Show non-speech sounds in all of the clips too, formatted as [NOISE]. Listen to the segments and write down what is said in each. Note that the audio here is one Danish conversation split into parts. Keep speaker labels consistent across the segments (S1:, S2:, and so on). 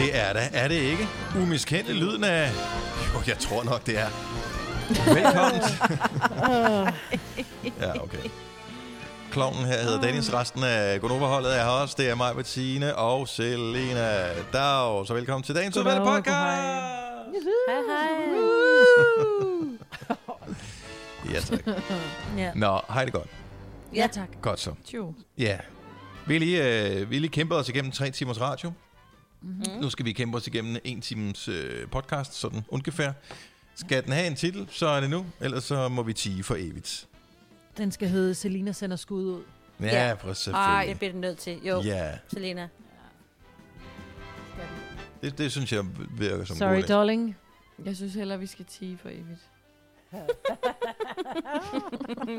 S1: Det er det, er det ikke? Umiskendelig lyden af... Jo, jeg tror nok, det er. Velkommen [LAUGHS] ja, okay. Klovnen her hedder Dennis. Resten af Gonova-holdet er her også. Det er mig, Bettine og Selena Dag. Så velkommen til dagens udvalgte podcast.
S2: Hej, hej.
S1: Ja, tak. [LAUGHS]
S2: Ja.
S1: Nå, hej det godt.
S2: ja, tak.
S1: Godt så.
S3: Jo.
S1: Ja. Vi lige, øh, vi lige kæmpet os igennem tre timers radio.
S2: Mhm.
S1: Mm-hmm. Nu skal vi kæmpe os igennem en times øh, podcast, sådan ungefær. Skal den have en titel, så er det nu. Ellers så må vi tige for evigt.
S3: Den skal hedde Selina sender skud ud.
S1: Ja,
S2: Ja. Ej,
S1: selvfølgelig.
S2: jeg bliver nødt til. Jo,
S1: Ja,
S2: Selena.
S1: det, det synes jeg virker som
S3: Sorry, darling.
S4: Jeg synes heller, vi skal tige for evigt. [LAUGHS]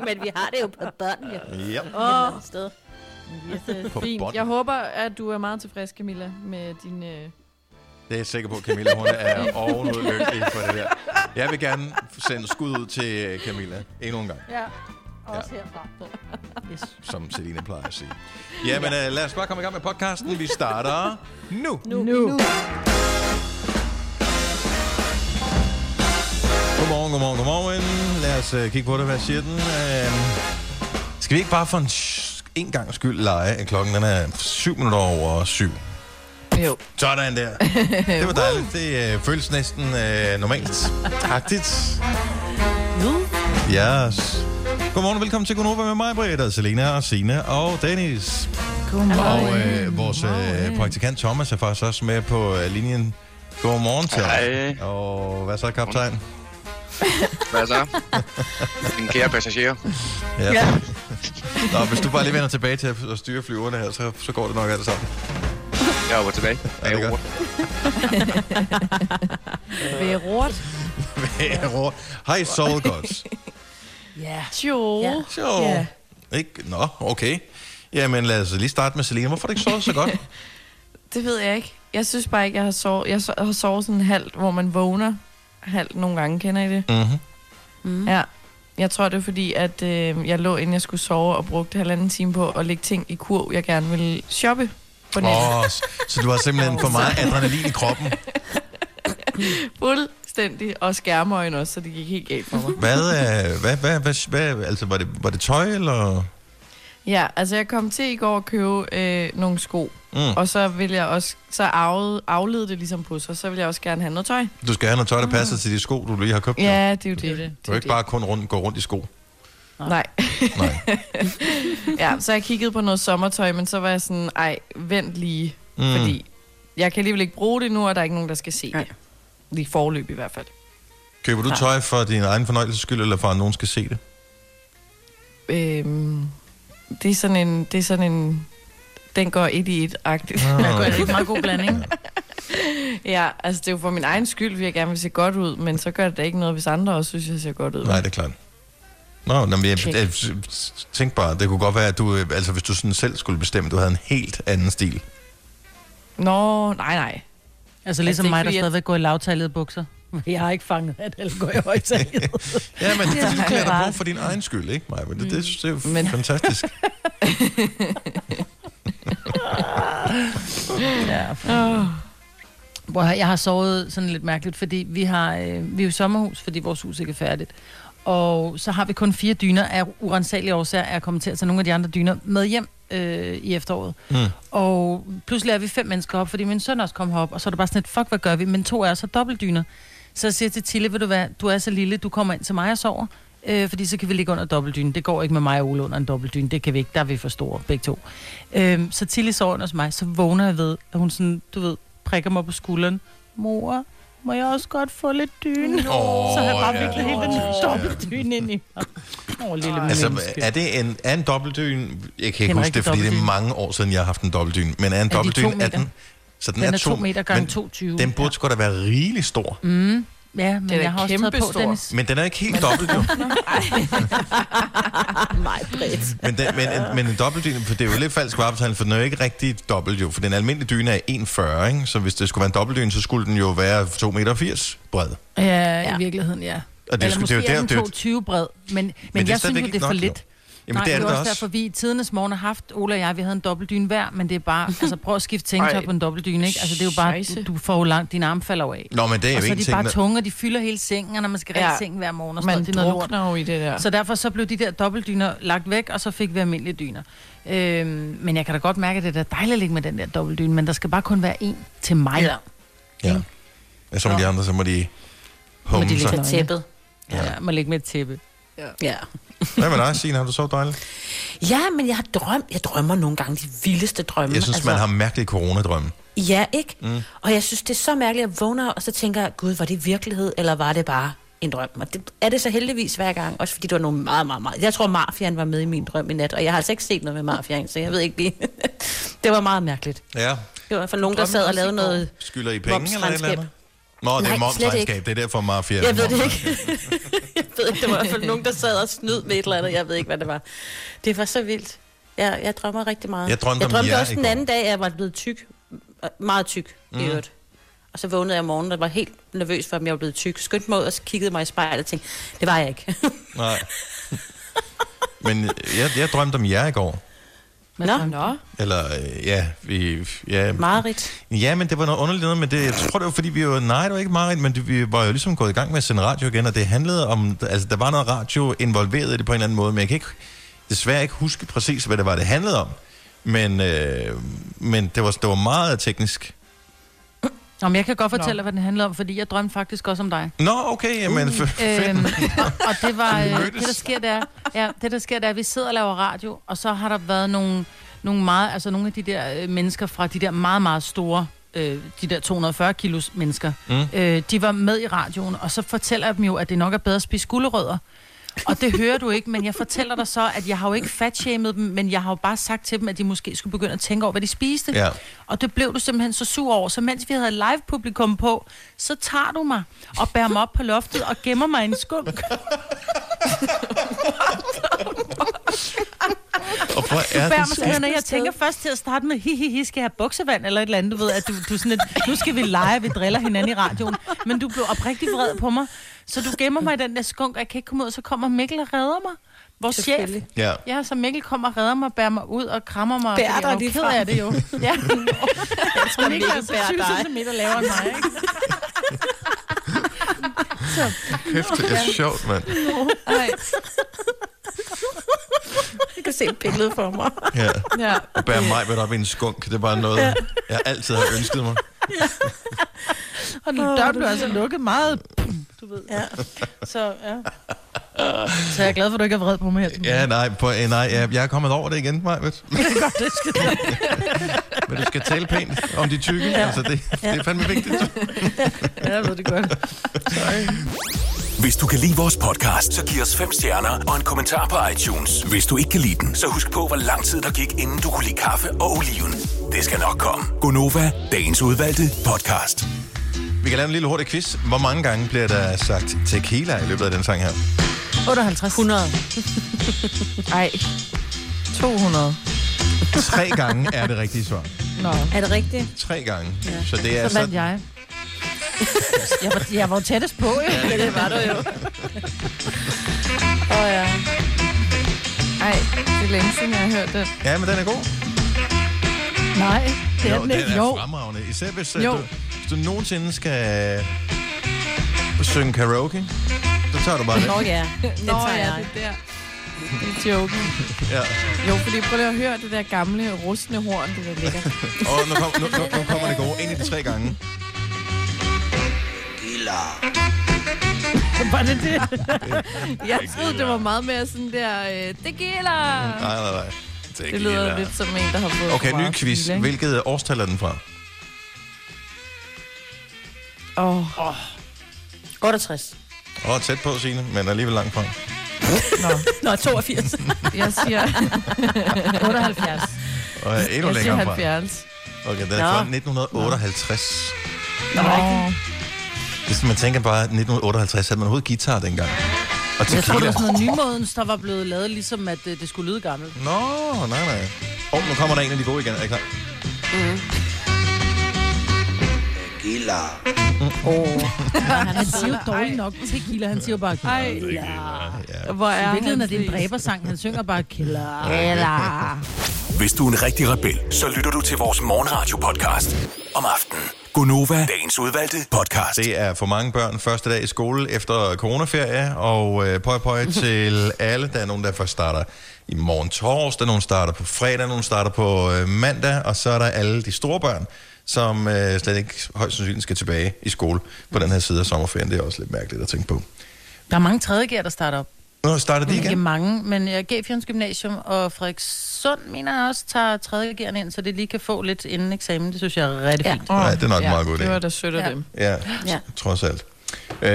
S2: Men vi har det jo på bånd, jo.
S1: Ja.
S2: Åh. Oh. sted.
S1: På
S4: Fint.
S1: bånd.
S4: Jeg håber, at du er meget tilfreds, Camilla, med din... Øh...
S1: Det er jeg sikker på, Camilla, hun er [LAUGHS] ovenud lykkelig for det der. Jeg vil gerne sende skud ud til øh, Camilla endnu en gang,
S3: Ja, også herfra. Yes.
S1: som Selina plejer at sige. Jamen, øh, lad os bare komme i gang med podcasten. Vi starter nu.
S3: Nu. nu.
S1: Godmorgen, godmorgen, godmorgen. Lad os uh, kigge på det. Hvad siger den? Uh, skal vi ikke bare for en, sh- en gang skyld lege, at klokken den er syv minutter over syv?
S4: Jo.
S1: Sådan der. [LAUGHS] Det var dejligt. Det uh, føles næsten uh, normalt. Agtigt. Yes. Godmorgen og velkommen til Gunova med mig, Britta, Selena og Sine og Dennis.
S4: Godmorgen.
S1: Og øh, vores øh, praktikant Thomas er faktisk også med på øh, linjen. Godmorgen til
S5: Hej.
S1: Og hvad så, kaptajn? [LAUGHS]
S5: Hvad så? Min kære passager.
S1: Ja. ja. Nå, hvis du bare lige vender tilbage til at styre flyverne her, så, så går det nok alt sammen.
S5: Jeg er over tilbage.
S1: Ja, det er godt. [LAUGHS]
S4: Ved Rort.
S1: Vejro. Hej, Soul Gods.
S3: Ja.
S4: Jo.
S3: Ja.
S1: Så.
S4: Ja.
S1: Ikke? Nå, okay. Jamen, lad os lige starte med Selina. Hvorfor har du ikke sovet så godt? [LAUGHS]
S4: Det ved jeg ikke. Jeg synes bare ikke, jeg har sovet. Jeg har sovet sådan halvt, hvor man vågner halvt nogle gange. Kender I det?
S1: mm-hmm.
S2: Mm.
S4: Ja. Jeg tror, det er fordi, at øh, jeg lå, inden jeg skulle sove, og brugte halvanden time på at lægge ting i kur, jeg gerne ville shoppe på nettet. Oh.
S1: Oh, så du har simpelthen for meget [LAUGHS] adrenalin i kroppen.
S4: Fuldstændig. Og skærmøjen også, så det gik helt galt for mig.
S1: Hvad, øh, hvad, hvad, hvad, hvad altså, var det, var det tøj, eller?
S4: Ja, altså jeg kom til i går at købe øh, nogle sko,
S1: Mm.
S4: og så vil jeg også, så aflede, aflede det ligesom på sig, så vil jeg også gerne have noget tøj.
S1: Du skal have noget tøj, der passer til de sko, du lige har købt. jo.
S4: Ja, det er jo det.
S3: Det er det.
S1: Du
S4: jo
S1: kan ikke bare kun rundt, gå rundt i sko.
S4: Nej.
S1: Nej. [LAUGHS]
S4: Ja, så jeg kiggede på noget sommertøj, men så var jeg sådan, ej, vent lige,
S1: Mm.
S4: mm. fordi jeg kan alligevel ikke bruge det nu, og der er ikke nogen, der skal se
S2: Nej.
S4: det. Lige forløb i hvert fald.
S1: Køber du
S4: Nej.
S1: tøj for din egen fornøjelses skyld, eller for at nogen skal se det?
S4: Øhm, det er sådan en, det er sådan en, den går et i et-agtigt.
S3: Det er en meget god blanding. [LAUGHS]
S4: ja, altså det er jo for min egen skyld, fordi jeg gerne vil se godt ud, men så gør det da ikke noget, hvis andre også synes, jeg ser godt ud.
S1: Nej, det er klart. Nå, nå men jeg, jeg, tænk bare, det kunne godt være, at du, øh, altså hvis du sådan selv skulle bestemme, du havde en helt anden stil.
S4: Nå, nej, nej.
S3: Altså ligesom
S4: det er
S3: mig, der stadigvæk går i lavtallede bukser. [LAUGHS] Jeg har ikke fanget, at alle går i højtallet. [LAUGHS]
S1: Ja, men det
S3: Ja.
S1: klæder dig på for din egen skyld, ikke mig? Men det, det, synes jeg er jo
S4: Men-
S1: fantastisk. [LAUGHS]
S3: ja. Hvor jeg har sovet sådan lidt mærkeligt, fordi vi har øh, vi er jo sommerhus, fordi vores hus ikke er færdigt. Og så har vi kun fire dyner af urensagelige årsager, er kommet til at tage nogle af de andre dyner med hjem øh, i efteråret.
S1: Mm.
S3: Og pludselig er vi fem mennesker op, fordi min søn også kom herop, og så er det bare sådan et, fuck, hvad gør vi? Men to af os har dobbeltdyner. Så jeg siger til Tille, ved du hvad, du er så lille, du kommer ind til mig og sover, øh, fordi så kan vi ligge under dobbeltdynen. Det går ikke med mig og Ole under en dobbeltdyne, det kan vi ikke, der er vi for store, begge to. Øh, så Tille sover under hos mig, så vågner jeg ved, at hun sådan, du ved, prikker mig på skulderen. Mor, må jeg også godt få lidt dyne?
S1: Åh,
S3: så har jeg bare
S1: ja.
S3: viklet hele den dobbeltdyne ind i mig. Åh, lille oh,
S1: Altså, er det en, er en dobbeltdyn? Jeg kan ikke
S3: En
S1: huske det, fordi det er mange år siden, jeg har haft en dobbeltdyn. Men er en
S3: de
S1: dobbeltdyn,
S3: to
S1: er den... Så den,
S3: Den er 2 meter gange
S1: men
S3: 22.
S1: Den burde sgu da være rigelig stor.
S3: Mm, ja, men
S4: Den er
S3: jeg har også taget på,
S4: kæmpestor.
S3: Dennis.
S1: Men den er ikke helt dobbelt, jo. [LAUGHS]
S2: Nej, [LAUGHS] bredt.
S1: Men, den, men, en, men en dobbeltdyne, for det er jo lidt falsk varebetegnelse, for den er jo ikke rigtig dobbelt jo. For den almindelige dyne er 1,40, ikke? Så hvis det skulle være en dobbeltdyne, så skulle den jo være 2,80 meter bred.
S3: Ja,
S2: Ja.
S3: i virkedenheden, ja.
S1: Og det,
S3: Eller
S1: er sgu-
S3: måske
S1: det er jo
S3: er
S1: der,
S3: den
S1: det er jo,
S3: 220 bred, men, men,
S1: er
S3: jeg synes jo, det er for lidt.
S1: Jamen,
S3: Nej,
S1: det er det da
S3: også derfor, vi i tidernes morgen har haft, Ola og jeg, vi havde en dobbeltdyne hver, men det er bare, [LAUGHS] altså prøv at skifte
S4: Ej.
S3: på en dobbeltdyne, ikke? Altså det er jo bare, du, du får jo langt, dine arme falder af.
S1: Nå, men det er
S3: Og så er de bare tunge, og de fylder hele sengen, og når man skal
S4: Ja.
S3: sengen hver morgen og sådan
S4: Man
S3: noget, det er noget lort.
S4: jo i det der.
S3: Så derfor så blev de der dobbeltdyner lagt væk, og så fik vi almindelige dyner. Øhm, men jeg kan da godt mærke, at det er dejligt at ligge med den der dobbeltdyne, men der skal bare kun være en til mig.
S2: Ja.
S1: Ja. ja. Så må de andre, så må de humme
S3: de
S1: sig.
S3: ligge-
S2: Til tæppet.
S3: Ja, jeg må ligge med et tæppe.
S2: Ja.
S1: Hvad med dig, Signe? Har du så dejligt?
S2: ja, men jeg har drømt. Jeg drømmer nogle gange de vildeste drømme.
S1: Jeg synes, man har mærkelige coronadrømme.
S2: Ja, ikke? Mm. Og jeg synes, det er så mærkeligt, at jeg vågner, og så tænker jeg, gud, var det virkelighed, eller var det bare en drøm? Og det er det så heldigvis hver gang, også fordi det var nogle meget, meget, meget... Jeg tror, Mafiaen var med i min drøm i nat, og jeg har altså ikke set noget med Mafiaen, så jeg ved ikke lige... [LAUGHS] det var meget mærkeligt.
S1: Ja.
S2: Det var fald nogen, der sad og lavede noget...
S1: Skylder I penge eller et eller andet? Nå, det er momsregnskab. Det er derfor mafia.
S2: Jeg ved det ikke. jeg ved ikke, det var i hvert fald nogen, der sad og snød med et eller andet. Jeg ved ikke, hvad det var. Det var så vildt. Jeg, jeg drømmer rigtig meget.
S1: Jeg drømte
S2: jeg drømte
S1: jer
S2: også den anden dag, at jeg var blevet tyk. Meget tyk, mm. i øvrigt. Og så vågnede jeg om morgenen og var helt nervøs for, om jeg var blevet tyk. Skyndte mig ud og så kiggede mig i spejlet og tænkte, det var jeg ikke.
S1: Nej. Men jeg, jeg drømte om jer i går.
S2: Nå,
S4: Nå,
S1: Eller, øh, ja, vi... Ja,
S2: Marit.
S1: ja, men det var noget underligt noget, men det, jeg tror, det var fordi, vi var... Nej, det var ikke meget, men det, vi var jo ligesom gået i gang med at sende radio igen, og det handlede om... Altså, der var noget radio involveret i det på en eller anden måde, men jeg kan ikke, desværre ikke huske præcis, hvad det var, det handlede om. Men, øh, men det, var, det var meget teknisk.
S3: Nå, men jeg kan godt fortælle
S4: Nå.
S3: dig, hvad den handler om, fordi jeg drømte faktisk også om dig.
S1: Nå, okay, jamen... Uh,
S3: Øhm, og, og det var [LAUGHS] øh, det der sker der, ja, det der sker der, er, at vi sidder og laver radio, og så har der været nogle, nogle meget, altså nogle af de der øh, mennesker fra de der meget meget store, øh, de der 240 kilos mennesker,
S1: Mm.
S3: øh, de var med i radioen, og så fortæller jeg dem jo, at det nok er bedre at spise gulerødder. Og det hører du ikke, men jeg fortæller dig så, at jeg har jo ikke fatshamed dem, men jeg har jo bare sagt til dem, at de måske skulle begynde at tænke over, hvad de spiste.
S1: Ja.
S3: Og det blev du simpelthen så sur over. Så mens vi havde live-publikum på, så tager du mig og bærer mig op på loftet og gemmer mig i en skunk. [LAUGHS]
S1: Og hvor er det
S3: og jeg tænker først til at starte med, hi, hi, hi, skal jeg have buksevand eller et eller andet, du ved, at du, du sådan et, nu skal vi lege, vi driller hinanden i radioen. Men du blev oprigtig vred på mig, så du gemmer mig i den der skunk, og jeg kan ikke komme ud, og så kommer Mikkel og redder mig. Vores chef.
S1: Ja.
S3: Ja, så Mikkel kommer og redder mig, bærer mig ud og krammer mig.
S2: Bærer dig lige frem.
S3: af det jo. [LAUGHS] Ja. Jeg tror, Mikkel er så
S2: bærer
S3: 20
S2: dig.
S3: cm lavere end mig, ikke? [LAUGHS]
S1: Kæft, det er sjovt, mand.
S4: nej.
S2: Jeg kan se et billede for mig.
S1: Ja.
S4: Ja.
S1: Og bære mig ved op i en skunk, det er bare noget, jeg altid har ønsket mig.
S3: Og nu døren blev altså lukket meget. Du ved.
S2: Ja. [LAUGHS]
S3: Så, ja. Så jeg er glad for, at du ikke er vred på mig her. til
S1: Ja, nej, på, eh, nej jeg, jeg er kommet over det igen,
S3: morgen. [LAUGHS] Godt, det skal [LAUGHS] du.
S1: Men du skal tale pænt om de tykke. Ja. Altså, det, det er fandme vigtigt.
S3: Ja, jeg ved det godt.
S6: Hvis du kan lide vores podcast, så giv os fem stjerner og en kommentar på iTunes. Hvis du ikke kan lide den, så husk på, hvor lang tid der gik, inden du kunne lide kaffe og oliven. Det skal nok komme. Gonova, dagens udvalgte podcast.
S1: Vi kan lave en lille hurtig quiz. Hvor mange gange bliver der sagt tequila i løbet af den sang her?
S3: 58.
S2: 100. [LAUGHS]
S4: Ej. 200.
S1: Tre gange er det rigtige svar.
S3: Nå,
S2: Er det rigtigt?
S1: Tre gange. Ja. Så det er
S3: så vandt jeg. Jeg var, jeg var jo tættest på, jo.
S2: Ja, det var du jo.
S4: Åh oh, ja. Ej, det er længe siden, jeg har hørt den.
S1: Ja, men den er god.
S3: Nej, det er
S1: jo,
S3: den
S1: den
S3: ikke.
S1: er
S3: Jo,
S1: fremragende. Især hvis, øh,
S3: Jo.
S1: du, hvis du nogensinde skal synge karaoke, så tager du bare det.
S2: Nå ja, [LAUGHS]
S4: Nå
S2: tager
S4: ja,
S2: jeg.
S4: det er der. Det er joken.
S1: Ja.
S4: Jo, fordi prøv lige at høre det der gamle rustne horn, det der ligger. [LAUGHS]
S1: Og nu, kom, nu, nu, nu kommer det gode. En af de tre gange. [LAUGHS]
S3: var det det?
S4: Jeg troede, det var meget mere sådan der, øh, tequila.
S1: Nej, nej, nej.
S4: Det lyder lidt som en, der har fået
S1: Okay, ny
S4: meget
S1: quiz. Hvilket årstal er den fra?
S4: Åh, oh,
S2: 68.
S1: Åh, tæt på, Signe, men alligevel langt fra.
S2: Nå, 82. [LAUGHS]
S4: jeg siger, [LAUGHS]
S3: 78.
S1: Og er endnu
S4: jeg siger
S1: længere fra.
S4: 70.
S1: Okay, den er
S2: Nå.
S1: fra 1958.
S4: Nå,
S1: Hvis man tænker bare, 1958, havde man overhovedet guitar dengang. Og
S3: Jeg tror, det
S1: tequila.
S3: var sådan noget nymodens, der var blevet lavet, ligesom at det, det skulle lyde gammelt.
S1: Nå, nej, nej. Åh, oh, nu kommer der en af de gode igen. Er I klar?
S3: Han siger jo dårligt nok tequila, han siger jo bare killer.
S4: Hvor er
S3: I virkeligheden er
S4: han
S3: det en dræbersang, han synger bare killer. Killer.
S6: Hvis du er en rigtig rebel, så lytter du til vores morgenradio-podcast om aftenen. Gunova, dagens udvalgte podcast.
S1: Det er for mange børn første dag i skole efter coronaferie, og øh, pøj pøj [LAUGHS] til alle. Der er nogen, der først starter i morgen torsdag, nogen starter på fredag, nogen starter på øh, mandag, og så er der alle de store børn, som øh, slet ikke højst sandsynligt skal tilbage i skole på den her side af sommerferien. Det er også lidt mærkeligt at tænke på.
S3: Der er mange tredje der starter op.
S1: Nu starter de
S3: Ikke
S1: igen.
S3: mange, men jeg gav Fjons Gymnasium, og Frederikssund mener jeg også tager tredje G'erne ind, så det lige kan få lidt inden eksamen. Det synes jeg er rigtig
S2: Ja.
S3: fint.
S1: Ja, det er nok en meget god
S4: Det var da sødt af
S3: Ja.
S4: dem.
S1: Ja,
S2: Ja.
S1: trods alt. Øh,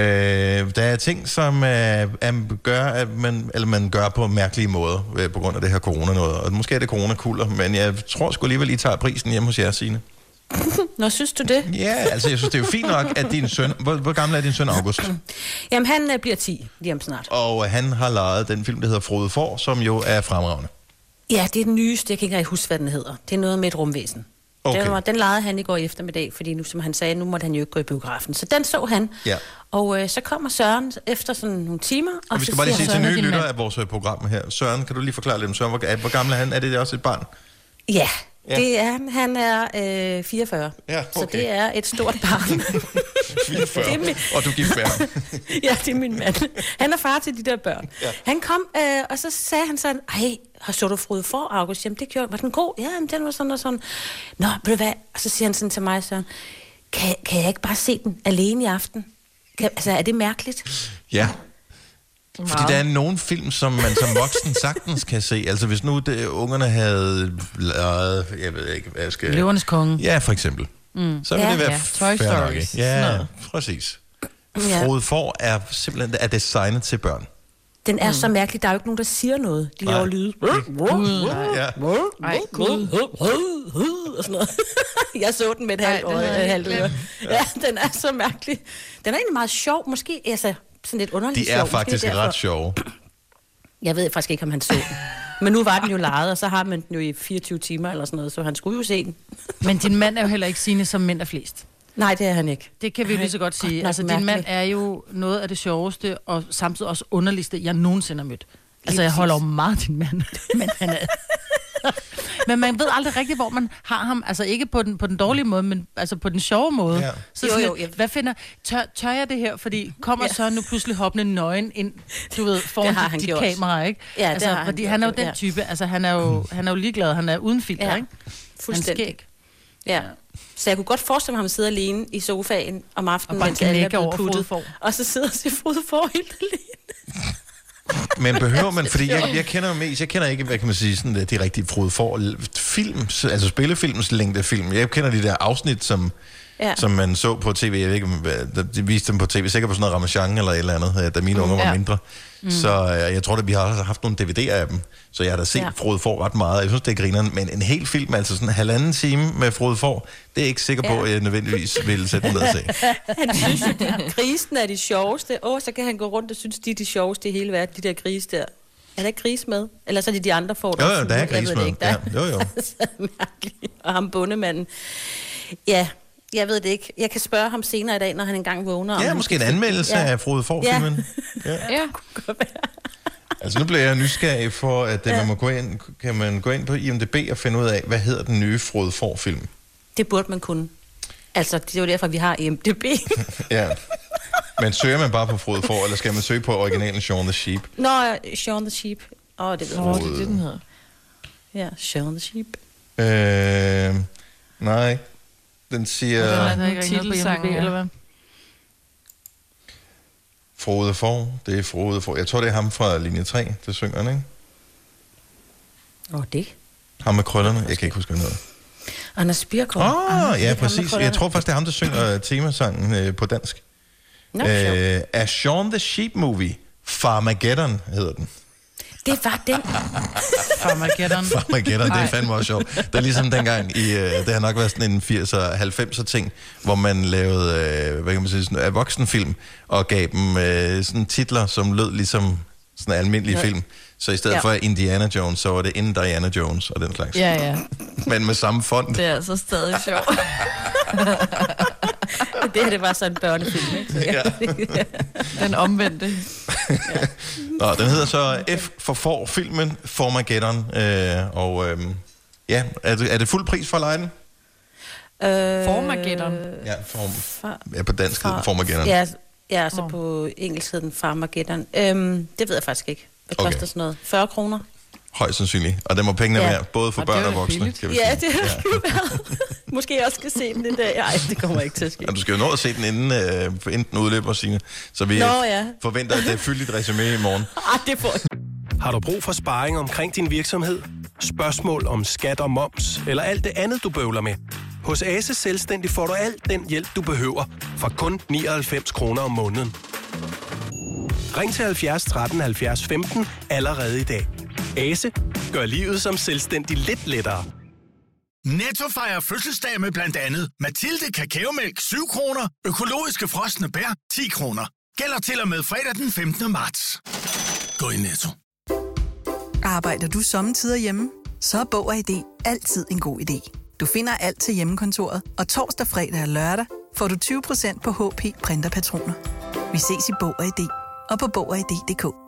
S1: der er ting, som øh, er, gør, at man, eller man gør på mærkelige måder øh, på grund af det her corona noget. Og måske er det coronakulder, men jeg tror sgu alligevel, I tager prisen hjemme hos jer, Signe.
S2: Nå, synes du det?
S1: Ja, altså jeg synes, det er jo fint nok, at din søn... Hvor, hvor gammel er din søn August? [CLEARS THROAT]
S2: Jamen, han øh, bliver 10 lige om snart.
S1: Og øh, han har lejet den film, der hedder Frode For, som jo er fremragende.
S2: Ja, det er den nyeste. Jeg kan ikke rigtig huske, hvad den hedder. Det er noget med et rumvæsen.
S1: Okay.
S2: Den, var, den legede han i går eftermiddag, fordi nu, som han sagde, nu måtte han jo ikke gå i biografen. Så den så han.
S1: Ja.
S2: Og øh, så kommer Søren efter sådan nogle timer. Og,
S1: Og vi skal
S2: så
S1: bare lige sige til nye lyttere af vores øh, program her. Søren, kan du lige forklare lidt om Søren? Hvor, hvor gammel er han? Er det også et barn?
S2: Ja,
S1: Ja.
S2: det er han. Han er øh, 44.
S1: Ja,
S2: Så
S1: okay.
S2: det er et stort barn. [LAUGHS]
S1: 44.
S2: Det er min-
S1: Og du giver færre. [LAUGHS]
S2: ja, det er min mand. Han er far til de der børn. Ja. Han kom, øh, og så sagde han sådan, ej, har så du Frode for, August? Jamen, det gjorde Var den god? Ja, men den var sådan og sådan. Nå, ved du hvad? Og så siger han sådan til mig, så kan, kan jeg ikke bare se den alene i aften? Kan, altså, er det mærkeligt?
S1: Ja. Fordi der er nogle film, som man som voksen [LAUGHS] sagtens kan se. Altså hvis nu det, ungerne havde lavet, jeg ved ikke, hvad jeg skal...
S3: Løvernes konge.
S1: Ja, for eksempel. Mm. Så vil
S2: Ja,
S1: det være
S3: ja.
S1: fair
S4: Toy
S1: nok,
S4: Stories. Sådan
S1: Ja,
S4: noget.
S1: præcis. Frode For er simpelthen er designet til børn.
S2: Den er mm. så mærkelig. Der er jo ikke nogen, der siger noget. De
S1: Nej.
S2: laver lyde.
S1: Ja.
S4: Ej, gud.
S2: Og sådan noget. [LAUGHS] Jeg så den med et halvt øre. Ja, den er så mærkelig. Den er egentlig meget sjov. Måske altså, sådan lidt underligt
S1: De er
S2: sjov.
S1: Faktisk
S2: derfor.
S1: ret sjove.
S2: Jeg ved faktisk ikke, om han så den. Men nu var den jo lejet, og så har man den jo i 24 timer eller sådan noget, så han skulle jo se den.
S3: Men din mand er jo heller ikke sine som mænd er flest.
S2: Nej, det er han ikke.
S3: Det kan vi jo lige så godt
S2: Godt
S3: sige.
S2: nok
S3: Altså, din mand er jo noget af det sjoveste, og samtidig også underligste, jeg nogensinde har mødt. Altså, jeg holder jo meget din mand, men han er... [LAUGHS] men man ved aldrig rigtigt, hvor man har ham. Altså, ikke på den, på den dårlige måde, men altså på den sjove måde.
S1: Ja.
S3: Så
S2: Jo,
S3: sådan
S2: jo, jeg-
S3: hvad finder... Tør, tør jeg det her? Fordi kommer
S2: Ja.
S3: så nu pludselig hoppende nøgen ind, du ved, [LAUGHS] foran dit,
S2: han
S3: dit kamera, ikke?
S2: Ja, det
S3: altså,
S2: har han
S3: fordi
S2: gjort,
S3: han er jo den
S2: ja.
S3: type. Altså, han er jo, han er jo ligeglad. Han er uden filter,
S2: Ja,
S3: ikke? Han
S2: Fuldstændig.
S3: skæg.
S2: Ja. Så jeg kunne godt forestille mig ham sidde alene i sofaen om aftenen,
S3: Og
S2: mens alle er blevet puttet. Og så sidder og ser Frode for helt alene.
S1: Men [LAUGHS] behøver man, fordi jeg, jeg kender mest, jeg kender ikke, hvad kan man sige, sådan de rigtige Frode For film, altså spillefilms længdefilm. Jeg kender de der afsnit, som,
S2: Ja.
S1: som man så på tv. Jeg ved ikke, de viste dem på tv, sikkert på sådan noget Ramachan eller et eller andet, øh, da mine unger var
S4: Ja.
S1: mindre. Mm. Så øh, jeg tror, at vi har haft nogle DVD'er af dem, så jeg har da set
S2: Ja.
S1: Frode For ret meget. Jeg synes, det er grineren, men en hel film, altså sådan en halvanden time med Frode For, det er jeg ikke sikker på,
S2: Ja.
S1: at jeg nødvendigvis vil sætte den ned og se. [LAUGHS]
S2: Han synes jo, grisen er de sjoveste. Åh, så kan han gå rundt og synes, de er de sjoveste i hele verden, de der grise der. Er der ikke gris med? Eller så er det de andre får,
S1: Jo, jo,
S2: flyver.
S1: der er gris med.
S2: ikke. Der
S1: Ja, jo, jo. [LAUGHS]
S2: så mærkeligt. Og ham bundemanden. Ja, jeg ved det ikke. Jeg kan spørge ham senere i dag, når han engang vågner. om
S1: Ja,
S2: han
S1: måske en anmeldelse
S2: Ja.
S1: af Frode For-filmen. [LAUGHS] Ja.
S4: Ja.
S1: Altså nu bliver jeg nysgerrig for, at ja. man må gå ind, kan man gå ind på IMDb og finde ud af, hvad hedder den nye Frode For-film.
S2: Det burde man kunne. Altså, det er jo derfor, vi har IMDb. [LAUGHS]
S1: Ja. Men søger man bare på Frode For, eller skal man søge på originalen Shaun the Sheep?
S2: Nå, Shaun the Sheep. Åh, oh, det ved
S4: Åh,
S2: jeg.
S4: det er det, den hedder.
S2: Ja, Shaun the Sheep.
S1: Øh, nej, den siger
S3: Der er
S4: nogle
S3: ikke
S4: ja.
S3: eller hvad?
S1: Frode For. Det er Frode For. Jeg tror, det er ham fra linje 3, der synger den, ikke?
S2: Åh, oh, det.
S1: Ham med krøllerne. Jeg kan ikke huske, hvad han.
S2: Anders Birkov.
S1: Åh, oh, ja, præcis. Jeg tror faktisk, det er ham, der synger øh, temasangen øh, på dansk.
S2: Nå, sjovt.
S1: Øh, A Shaun the Sheep Movie. Farmageddon hedder den.
S2: Det var den. [LAUGHS]
S3: Farmageddon.
S1: Farmageddon, det er fandme også sjovt. Det er ligesom dengang, i, øh, det har nok været sådan en 80'er, 90'er ting, hvor man lavede, øh, hvad kan man sige, sådan en voksenfilm, og gav dem øh, sådan titler, som lød ligesom sådan en almindelig
S2: Ja.
S1: film. Så i stedet
S2: Ja.
S1: for Indiana Jones, så var det Indiana Jones og den slags.
S4: Ja, ja.
S1: Men med samme fond.
S4: Det er altså stadig sjovt. [LAUGHS] [LAUGHS]
S2: det her, det var så en børnefilm, ikke? Så, [LAUGHS] ja.
S4: Den omvendte.
S1: Nå, den hedder så F for for filmen Formageddon. Øh, og øh, ja, er det, er det fuld pris for at lege den?
S2: Øh,
S4: Formageddon.
S1: Ja, form,
S2: Far-
S1: ja på dansk hedder den Formageddon.
S2: Ja, ja så
S4: Åh.
S2: på engelsk hedder den Farmageddon. Øhm, det ved jeg faktisk ikke. Hvad
S1: Okay.
S2: koster sådan noget? 40 kroner?
S1: Højst sandsynligt. Og den må pengene
S2: Ja.
S1: både for
S4: Og
S1: børn og voksne.
S4: billigt.
S1: Kan vi
S2: Ja,
S1: sige.
S2: det har ja. været. [LAUGHS] Måske jeg også skal se den den dag. Nej, det kommer ikke til at ske.
S1: Og du skal jo nå at se den inden, øh, inden den udløber, Signe. Så vi
S2: Nå, ja.
S1: forventer, at det er fyldigt resumé i morgen. [LAUGHS]
S2: Ah, det får
S7: Har du brug for sparring omkring din virksomhed? Spørgsmål om skat og moms, eller alt det andet, du bøvler med? Hos Ase Selvstændig får du alt den hjælp, du behøver, for kun 99 kroner om måneden. Ring til 70 13 70 15 allerede i dag. Ase gør livet som selvstændig lidt lettere.
S8: Netto fejrer fødselsdag med blandt andet Mathilde Kakaomælk 7 kroner, økologiske frosne bær 10 kroner. Gælder til og med fredag den 15. marts. Gå i Netto.
S9: Arbejder du sommetider hjemme? Så er Bog og ID altid en god idé. Du finder alt til hjemmekontoret, og torsdag, fredag og lørdag får du 20% på HP printerpatroner. Vi ses i Bog og ID og på Bog og ID.dk.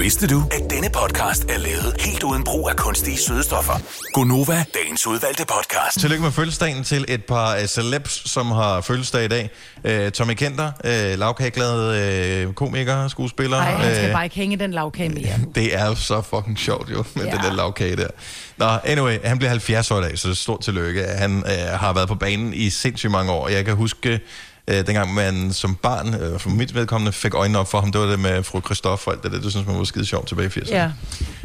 S6: Vidste du, at denne podcast er lavet helt uden brug af kunstige sødestoffer? Gonova, dagens udvalgte podcast.
S1: Tillykke med fødselsdagen til et par uh, celebs, som har fødselsdag i dag. Uh, Tommy Kenter, uh, lavkageglad uh, komiker, skuespiller.
S3: Nej, han skal
S1: Øh,
S3: bare ikke hænge den lavkage mere. [LAUGHS]
S1: Det er jo så fucking sjovt jo, med ja. Den der lavkage der. Nå, anyway, han bliver 70 år i dag, så stort tillykke. Han øh, har været på banen i sindssygt mange år. Jeg kan huske, øh, dengang man som barn, øh, for mit vedkommende, fik øjnene op for ham, det var det med fru Christoffer og alt det der, det synes man var skide sjovt tilbage i 80'erne.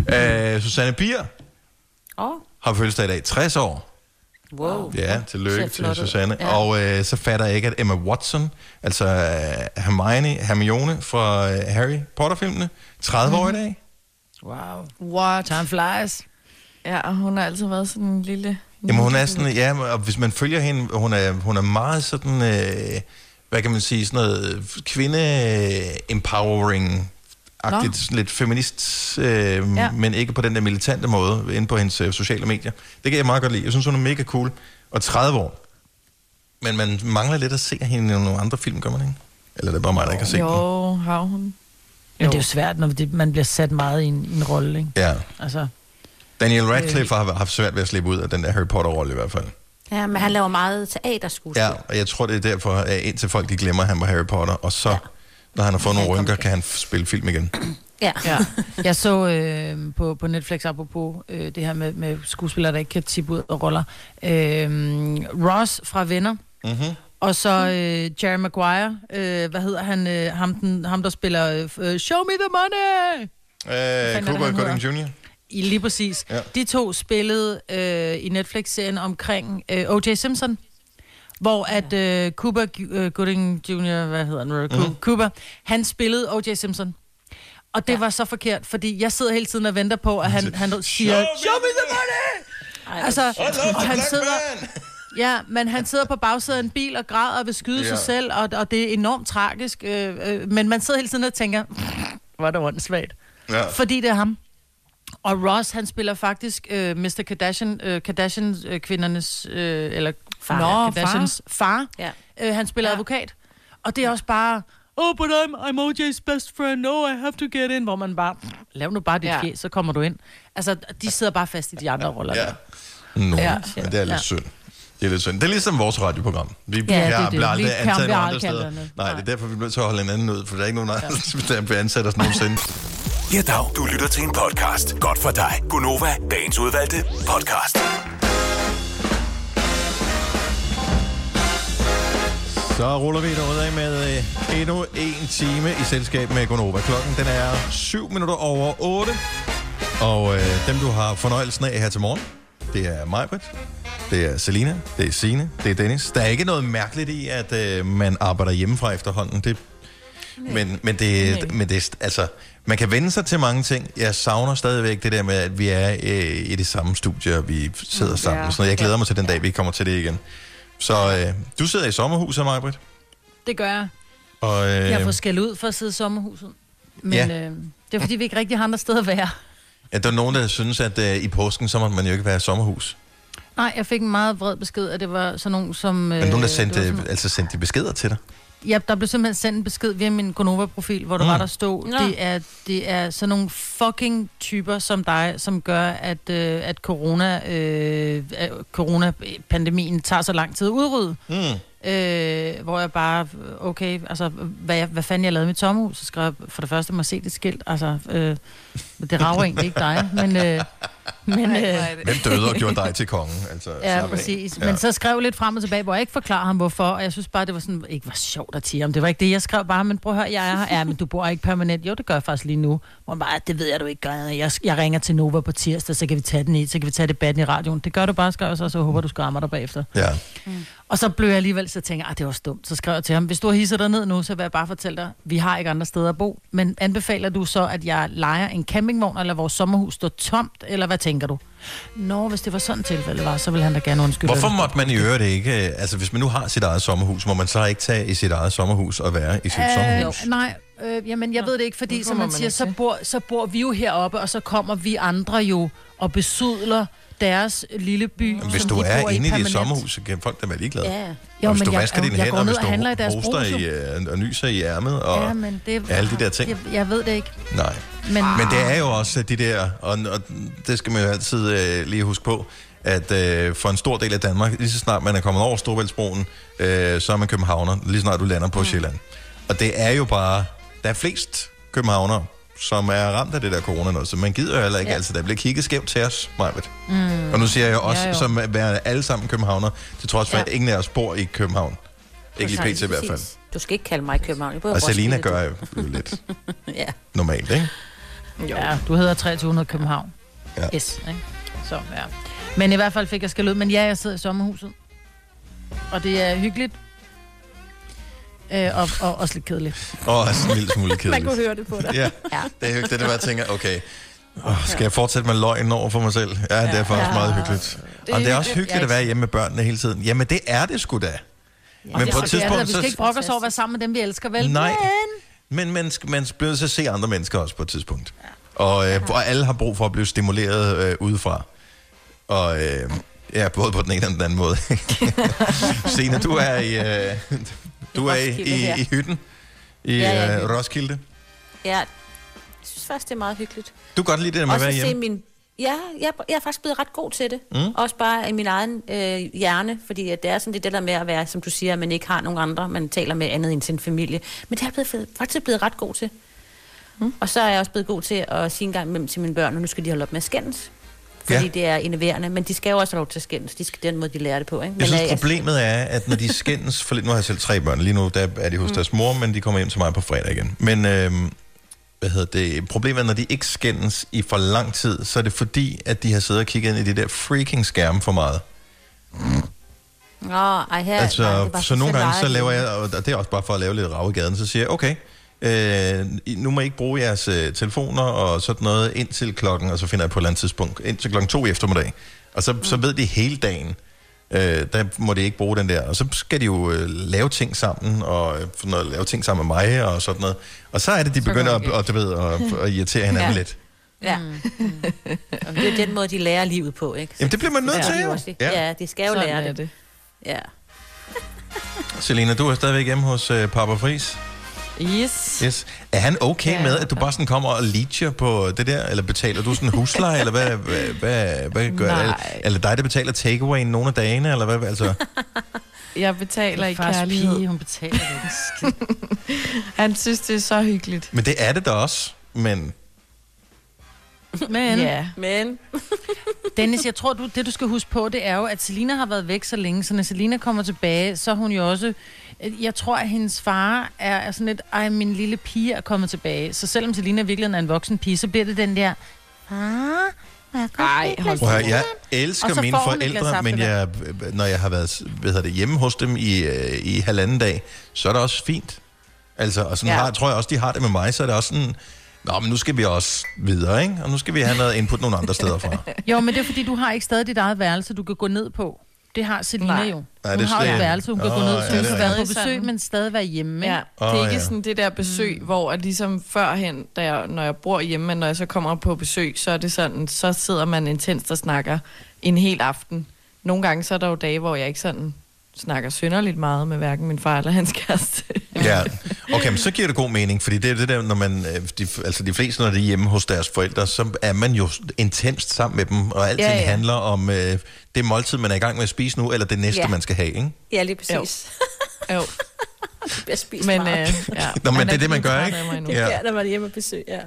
S3: Ja.
S1: Øh, Susanne Bier
S2: Åh,
S1: har fødselsdag i dag, 60 år.
S2: wow.
S1: Ja, tillykke til. Susanne.
S2: Ja.
S1: Og øh, så fatter jeg ikke, at Emma Watson, altså øh, Hermione, Hermione fra øh, Harry Potter-filmene, 30 år i dag.
S3: Wow. What? Time flies.
S4: Ja, og hun har altid været sådan en lille...
S1: Jamen hun er sådan, ja, og hvis man følger hende, hun er, hun er meget sådan, øh, hvad kan man sige, sådan noget kvinde-empowering, agtigt, sådan lidt feminist, øh, ja. Men ikke på den der militante måde, inde på hendes øh, sociale medier. Det kan jeg meget godt lide. Jeg synes, hun er mega cool. Og 30 år. Men man mangler lidt at se hende i nogle andre film, gør man ikke? Eller er det bare mig, der ikke har set den?
S4: Jo, har hun.
S3: Men det er jo svært, når det, man bliver sat meget i en, i en rolle, ikke?
S1: Ja.
S3: Altså,
S1: Daniel Radcliffe har haft svært ved at slippe ud af den der Harry Potter-rolle i hvert fald.
S2: Ja, men han laver meget teaterskuespil.
S1: Ja, og jeg tror, det er derfor, at indtil folk de glemmer, at han var Harry Potter, og så, ja. når han har fået nogle rynker, kan han spille film igen. [CLEARS THROAT]
S2: ja.
S3: ja. Jeg så øh, på, på Netflix, apropos øh, det her med, med skuespillere, der ikke kan tippe ud af roller. Øh, Ross fra Venner,
S1: Mm-hmm.
S3: og så øh, Jerry Maguire, øh, hvad hedder han, øh, ham, den, ham der spiller øh, Show Me The Money!
S1: Øh,
S3: er han
S1: Gooding? Jr.
S3: I, lige præcis.
S1: Ja.
S3: De to spillede øh, i Netflix-serien omkring øh, O.J. Simpson, hvor at øh, Cuba øh, Gooding Jr., hvad hedder han, mm. Cuba, han spillede O.J. Simpson. Og det ja. var så forkert, fordi jeg sidder hele tiden og venter på, at han, han siger,
S1: Show me
S3: the money!
S2: Ej,
S3: Altså, og han sidder! Ja, men han sidder på bagsædet af en bil og græder og vil skyde
S1: Ja.
S3: sig selv, og, og det er enormt tragisk. Øh, øh, men man sidder hele tiden og tænker, hvor er det åndssvagt.
S1: Ja.
S3: Fordi det er ham. Og Ross, han spiller faktisk øh, Mr. Kardashian, øh, Kardashian-kvindernes, øh, eller
S2: Far.
S3: Nå,
S4: Nå,
S3: Kardashians far.
S2: Ja.
S3: Øh, han spiller ja. advokat. Og det er også bare, oh, but I'm, I'm OJ's best friend, no, I have to get in. Hvor man bare, lav nu bare dit ja.
S4: Ja.
S3: fjes, så kommer du ind. Altså, de sidder bare fast i de andre roller.
S1: Ja.
S3: der.
S1: Nå, ja,
S3: Ja.
S1: men det er lidt
S3: Ja.
S1: synd. Det er lidt synd. Det er ligesom vores radioprogram. Vi
S3: det er
S1: jeg
S3: det.
S1: bliver aldrig ansat andre steder.
S3: andet.
S1: Nej, det
S3: Nej.
S1: er derfor, vi bliver nødt til at holde hinanden ud, for der er ikke nogen andre, [LAUGHS] der bliver ansat os nogensinde.
S6: Ja, dag. Du lytter til en podcast. Godt for dig. Gonova, dagens udvalgte podcast.
S1: Så ruller vi derud af med øh, endnu en time i selskab med Gonova. Klokken den er 7 minutter over 8. Og øh, dem, du har fornøjelsen af her til morgen, det er Majbrit, det er Selina, det er Sine, det er Dennis. Der er ikke noget mærkeligt i, at øh, man arbejder hjemmefra efterhånden. Det Men, men, det, men det, er altså, man kan vende sig til mange ting. Jeg savner stadigvæk det der med, at vi er øh, i det samme studie, og vi sidder sammen.
S3: Ja.
S1: Sådan noget. Jeg glæder mig til den dag, vi kommer til det igen. Så øh, du sidder i sommerhuset, Majbrit.
S3: Det gør jeg.
S1: Og, øh,
S3: Jeg har fået skæld ud for at sidde i sommerhuset. Men
S1: Ja.
S3: øh, det er fordi, vi ikke rigtig har andre steder at være.
S1: ja, der er nogen, der synes, at øh, i påsken, så må man jo ikke være i sommerhus.
S3: Nej, jeg fik en meget vred besked, at det var sådan nogen, som...
S1: Men nogen, der
S3: var
S1: sendte,
S3: sådan-
S1: altså sendte de beskeder til dig.
S3: Ja, der blev simpelthen sendt en besked via min Gonova-profil, hvor der
S1: Mm.
S3: var, der stod, det er, det er sådan nogle fucking typer som dig, som gør, at, øh, at corona, øh, coronapandemien tager så lang tid at udrydde.
S1: Mm.
S3: Øh, hvor jeg bare, okay, altså, hvad, jeg- hvad fanden jeg lavede i mit sommerhus, så skrev jeg for det første, mig se det skilt, altså, øh, det rager egentlig ikke dig, men, øh, men, øh,
S1: Hvem døde og gjorde dig til kongen? Altså,
S3: Ja, præcis.
S1: Ja.
S3: Men så skrev lidt frem og tilbage, hvor jeg ikke forklarer ham, hvorfor. Og jeg synes bare, det var sådan, ikke var sjovt at tige ham. Det var ikke det, jeg skrev bare, men prøv at høre, jeg er her. Ja, men du bor ikke permanent. Jo, det gør jeg faktisk lige nu. Hvor bare, det ved jeg, du ikke gør. Jeg, jeg ringer til Nova på tirsdag, så kan vi tage den i, så kan vi tage debatten i radioen. Det gør du bare, skrev jeg så, så håber du skræmmer dig bagefter.
S1: Ja.
S3: Og så blev jeg alligevel, så tænker jeg, ah, det var også dumt. Så skrev jeg til ham, hvis du har hisset dig ned nu, så vil jeg bare fortælle dig, vi har ikke andre steder at bo. Men anbefaler du så, at jeg leger en campingvogn, eller vores sommerhus står tomt, eller hvad tænker du? Nå, hvis det var sådan et tilfælde var, så vil han da gerne undskylde.
S1: Hvorfor
S3: det.
S1: måtte man i øvrigt ikke, øh, altså hvis man nu har sit eget sommerhus, må man så ikke tage i sit eget sommerhus og være i sit øh, sommerhus?
S3: nej, øh, jamen jeg ved det ikke, fordi som man
S4: man
S3: siger, så bor, så bor vi jo heroppe, og så kommer vi andre jo og besudler deres lille by,
S1: Hvis
S3: som
S1: du
S3: de
S1: er inde i dit sommerhus, så kan folk da være ligeglade.
S2: Ja.
S3: Jo,
S1: og hvis
S3: men
S1: du
S3: jeg-
S1: vasker dine
S3: jeg
S1: hænder, hvis du
S3: handler i deres
S1: hoster i, øh, og nyser i ærmet, og
S3: Ja, men det,
S1: alle de der ting.
S3: Jeg, jeg ved det ikke.
S1: Nej.
S3: Men,
S1: Men det er jo også de der, og, og det skal man jo altid øh, lige huske på, at øh, for en stor del af Danmark, lige så snart man er kommet over Storvældsbroen, øh, så er man københavner, lige så snart du lander på mm. Sjælland. Og det er jo bare, der er flest københavnere, som er ramt af det der corona noget, så man gider jo heller ikke, ja. Altså der bliver kigget skævt til os, Majbet.
S3: Mm.
S1: Og nu siger jeg jo også,
S3: Ja, jo.
S1: som er alle sammen københavner, til trods for,
S2: Ja.
S1: at ingen af os bor i København. Ikke i
S2: Præcis.
S1: PT i hvert fald.
S2: Du skal ikke kalde mig København. Jeg
S1: Og Selina gør jo jo lidt [LAUGHS]
S2: ja.
S1: normalt, ikke?
S3: Ja, du hedder 2300 København.
S1: Ja.
S3: Yes. Ikke? Så, ja. Men i hvert fald fik jeg skal ud. Men ja, jeg sidder i sommerhuset. Og det er hyggeligt. Øh, og, og også lidt kedeligt.
S1: Og også en lille smule [LAUGHS] kedeligt.
S3: Man kunne høre det på dig.
S1: Ja, det er hyggeligt. Det er, hvor jeg tænker, okay, åh, skal jeg fortsætte med løgn over for mig selv? Ja, det er faktisk
S3: Ja.
S1: meget hyggeligt.
S3: Det
S1: Og det er også
S3: hyggeligt.
S1: at være hjemme med børnene hele tiden. Jamen, det er det sgu da. Men
S3: det,
S1: på et
S3: er det,
S1: tidspunkt,
S3: vi skal ikke
S1: så...
S3: brokke os over at være sammen med dem, vi elsker, vel?
S1: Nej.
S3: Men...
S1: Men man, bliver at se andre mennesker også på et tidspunkt. Og, øh, og alle har brug for at blive stimuleret øh, udefra. Og øh, ja, både på den ene og den anden måde. [LAUGHS] Signe, du er i, øh, du er i, i,
S2: her.
S1: i hytten i
S2: Ja, ja, hytten.
S1: Roskilde.
S2: Ja, jeg synes faktisk, det er meget hyggeligt.
S1: Du kan godt lide det der med at være
S2: at se
S1: hjemme.
S2: min... Ja, jeg, jeg er faktisk blevet ret god til det.
S1: Mm.
S2: Også bare i min egen øh, hjerne, fordi at det er sådan det, det der med at være, som du siger, at man ikke har nogen andre, man taler med andet end sin familie. Men det er jeg blevet, faktisk blevet ret god til. Mm. Og så er jeg også blevet god til at sige en gang imellem til mine børn, og nu skal de holde op med at skændes. Fordi
S1: Ja.
S2: det er enerverende, men de skal jo også have lov til at skændes. De skal den måde, de lærer det på. Ikke?
S1: Jeg
S2: men,
S1: synes,
S2: øh,
S1: problemet er, at når de skændes... For nu har jeg selv tre børn. Lige nu der er de hos
S2: Mm.
S1: deres mor, men de kommer hjem til mig på fredag igen. Men øhm, hvad hedder det? Problemet er, når de ikke skændes i for lang tid, så er det fordi, at de har siddet og kigget ind i de der freaking skærme for meget.
S2: Nå, ej, her,
S1: altså,
S2: nej, det bare
S1: så nogle gange, så laver jeg... Og det er også bare for at lave lidt rav i gaden. Så siger jeg, okay, øh, nu må I ikke bruge jeres øh, telefoner og sådan noget indtil klokken, og så finder jeg på et eller andet tidspunkt, indtil klokken to i eftermiddag. Og så, mm. så ved de hele dagen, øh, der må de ikke bruge den der. Og så skal de jo øh, lave ting sammen, og øh, noget, lave ting sammen med mig, og sådan noget. Og så er det, de
S2: Så
S1: begynder at, at, du ved, at, [LAUGHS] at irritere hinanden
S2: Ja.
S1: lidt.
S2: Ja. Mm. Og det er den måde, de lærer livet på, ikke?
S1: Jamen, det bliver man nødt til,
S2: Det
S1: jo. Ja.
S2: Ja, de skal jo
S4: Sådan
S2: lære det.
S4: det.
S2: Ja.
S1: Selena, du er stadigvæk hjemme hos øh, Papa Fris.
S4: Yes.
S1: Yes. Er han okay ja. Med, at du bare sådan kommer og leacher på det der? Eller betaler du sådan husleje? eller hvad, hvad, hvad, hvad gør
S4: Nej.
S1: Eller, eller dig, der betaler takeaway nogle af dagene? Eller hvad? Altså, [LAUGHS]
S4: Jeg betaler i
S3: Fars
S4: kærlighed.
S3: pige, hun betaler det ikke. [LAUGHS]
S4: Han synes, det er så hyggeligt.
S1: men det er det da også. Men
S3: Men,
S4: Ja.
S2: Men... [LAUGHS]
S3: Dennis, jeg tror, du, det du skal huske på, det er jo, at Selina har været væk så længe, så når Selina kommer tilbage, så er hun jo også... Jeg tror, at hendes far er, er sådan lidt, ej, min lille pige er kommet tilbage. Så selvom Selina virkelig er en voksen pige, så bliver det den der, far,
S4: Ej, hold
S1: prøv jeg elsker mine forældre, men jeg, når jeg har været hvad hedder det, hjemme hos dem i, øh, i halvanden dag, så er det også fint. Altså, og sådan
S3: ja.
S1: har, tror jeg også, de har det med mig, så er det også sådan, Nå, men nu skal vi også videre, ikke? Og nu skal vi have noget input nogle andre steder fra. [LAUGHS]
S3: Jo, men det er fordi, du har ikke stadig dit eget værelse, du kan gå ned på. Det har Selina
S4: Nej.
S3: jo.
S1: Nej,
S3: hun
S1: det
S3: har jo et værelse, hun kan
S1: Åh,
S3: gå ned,
S1: ja,
S3: så
S1: det
S3: hun kan være på besøg, men stadig være hjemme.
S4: Ja, det er ikke
S1: ja.
S4: sådan det der besøg, mm. hvor at ligesom førhen, da jeg, når jeg bor hjemme, men når jeg så kommer på besøg, så er det sådan, så sidder man intenst og snakker en hel aften. Nogle gange så er der jo dage, hvor jeg ikke sådan snakker synderligt meget med hverken min far eller hans kæreste.
S1: Ja, okay, men så giver det god mening, fordi det er det der, når man, øh, de, altså de fleste, når de er hjemme hos deres forældre, så er man jo intenst sammen med dem, og alting
S2: Ja,
S1: ja, handler om øh, det måltid, man er i gang med at spise nu, eller det næste,
S2: Ja.
S1: man skal have, ikke?
S2: Ja, lige præcis.
S4: Jo. [LAUGHS]
S2: Jeg spiser
S4: Men,
S2: meget.
S4: øh, ja.
S1: Nå, men det er det, man gør, ikke? Ja.
S2: Ja, der var det hjemme og besøg, ja.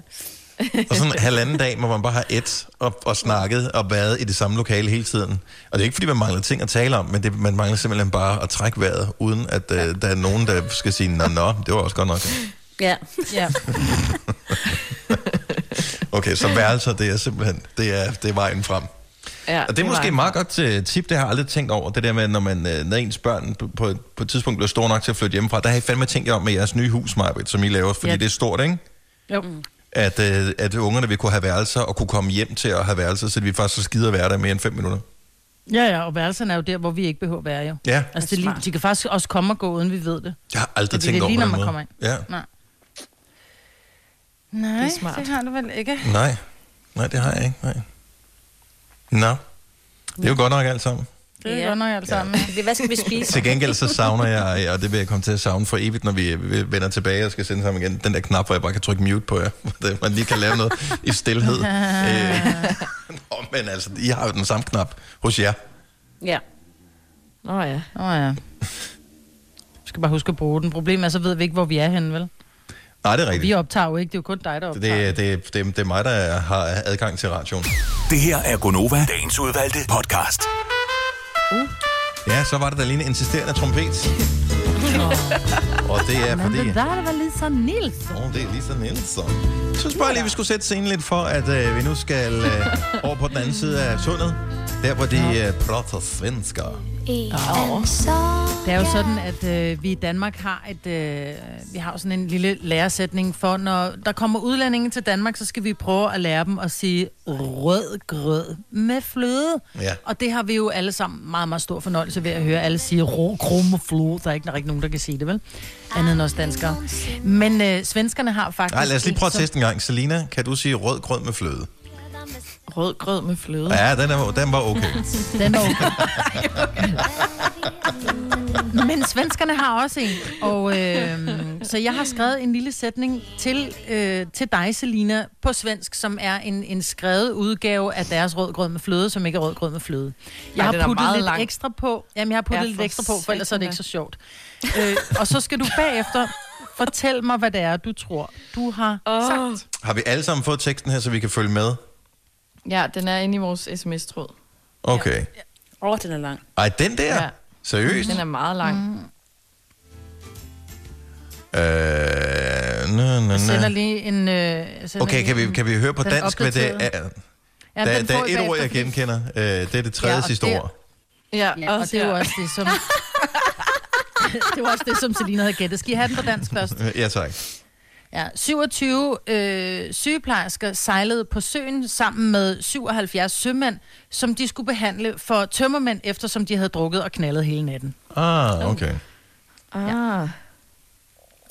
S1: Og sådan en halvanden dag, hvor man bare har et og, og snakket og været i det samme lokale hele tiden. Og det er ikke, fordi man mangler ting at tale om, men det, man mangler simpelthen bare at trække vejret, uden at øh, der er nogen, der skal sige, nå, nå, det var også godt nok.
S2: Ja.
S3: Ja. [LAUGHS]
S1: Okay, så værelser, det er simpelthen, det er, det er vejen frem.
S4: Ja,
S1: Og det er måske
S4: var-
S1: et meget godt uh, tip, det har jeg aldrig tænkt over, det der med, når, man, uh, når ens børn på, på, på et tidspunkt bliver store nok til at flytte hjemmefra. Der har I fandme tænkt jer om med jeres nye hus, Marbet, som I laver, fordi
S3: Ja.
S1: ja. det er stort, ikke?
S3: Jo.
S1: At, uh, at ungerne vil kunne have værelser og kunne komme hjem til at have værelser, så vi faktisk så skider være der mere end fem minutter.
S3: Ja, ja, og værelserne er jo der, hvor vi ikke behøver at være, jo.
S1: Ja,
S3: Altså, det er lige, de kan faktisk også komme og gå, uden vi ved det.
S1: jeg har aldrig
S3: Det er
S1: tænkt over
S3: lige,
S1: på
S3: når
S1: den
S3: man
S1: måde.
S3: kommer ind.
S1: Ja,
S3: Nej. Nej,
S4: Det
S3: det,
S4: er smart.
S3: det har du vel ikke.
S1: nej. Nej, det har jeg ikke, nej. Nå, det er jo godt nok alt sammen.
S3: Det er
S2: Ja.
S3: godt nok alt sammen.
S2: Det- Hvad skal vi spise?
S1: Til gengæld så savner jeg, og det vil jeg komme til at savne for evigt, når vi vi vender tilbage og skal sende sammen igen, den der knap, hvor jeg bare kan trykke mute på jer, [LAUGHS] hvor man lige kan lave noget i stillhed. [LAUGHS] øh, [LAUGHS] nå, men altså, I har jo den samme knap hos jer.
S2: Ja.
S4: Nå ja.
S3: Åh oh, ja. Vi skal bare huske at bruge den. Problemet er, så ved vi ikke, hvor vi er henne, vel?
S1: Nej, det er
S3: Vi
S1: rigtigt.
S3: optager jo ikke, det er jo kun dig, der optager.
S1: Det, det, det, det er mig, der har adgang til radioen.
S6: Det her er Gonova, dagens udvalgte podcast.
S1: Ja, så var det da lige en insisterende trompet. og det er
S3: Men
S1: fordi...
S3: det der, var Lisa Nielsen.
S1: Åh, oh, det er Lisa Nielsen. Jeg synes bare lige, vi skulle sætte scenen lidt for, at øh, vi nu skal øh, over på den anden side af sundet. Der, hvor de øh, prater svensker.
S3: Det er jo sådan, at øh, vi i Danmark har et, øh, vi har sådan en lille læresætning for, når der kommer udlændinge til Danmark, så skal vi prøve at lære dem at sige rød grød med fløde.
S1: Ja.
S3: Og det har vi jo alle sammen meget, meget stor fornøjelse ved at høre alle sige rå grød med fløde. Der er ikke, der er ikke nogen, der kan sige det, vel? Andet end os danskere. Men øh, svenskerne har faktisk...
S1: Nej, lad os lige prøve at teste en gang. Selina, kan du sige rød grød med fløde?
S4: Rød grød med fløde.
S1: Ja, den, er, den var okay. [LAUGHS]
S3: Den er okay. [LAUGHS] Men svenskerne har også en. Og, øh, så jeg har skrevet en lille sætning til, øh, til dig, Selina, på svensk, som er en, en skrevet udgave af deres rødgrød med fløde, som ikke er rødgrød med fløde. Jeg
S4: Ej,
S3: har puttet lidt
S4: lang.
S3: ekstra på. Jamen, jeg har puttet
S4: Ja,
S3: lidt ekstra på, for ellers er det ikke så sjovt. øh, og så skal du bagefter fortælle mig, hvad det er, du tror, du har
S4: Åh.
S3: sagt.
S1: Har vi alle sammen fået teksten her, så vi kan følge med?
S4: Ja, den er inde i vores sms-tråd.
S1: Okay.
S2: Åh, oh, den er lang.
S1: Ej, den der?
S4: Ja.
S1: Seriøst?
S4: Den er meget lang. Mm.
S1: Øh, nø, nø,
S3: Jeg sender
S1: nø.
S3: lige en... Øh, sender
S1: Okay, kan vi, kan vi høre på dansk, hvad det er?
S3: Ja,
S1: Der, der er
S3: I
S1: et ord, jeg genkender. Øh, det er det tredje
S3: Ja,
S1: sidste
S3: det-
S1: ord.
S4: Ja,
S3: Ja, og [LAUGHS] [LAUGHS] det er også det, som... det var også det, som Selina havde gættet. Skal I have den på dansk først?
S1: Ja, tak.
S3: Ja, 27 øh, sygeplejersker sejlede på søen sammen med 77 sømænd, som de skulle behandle for tømmermænd, eftersom de havde drukket og knaldet hele natten.
S1: Ah, okay.
S4: Ah.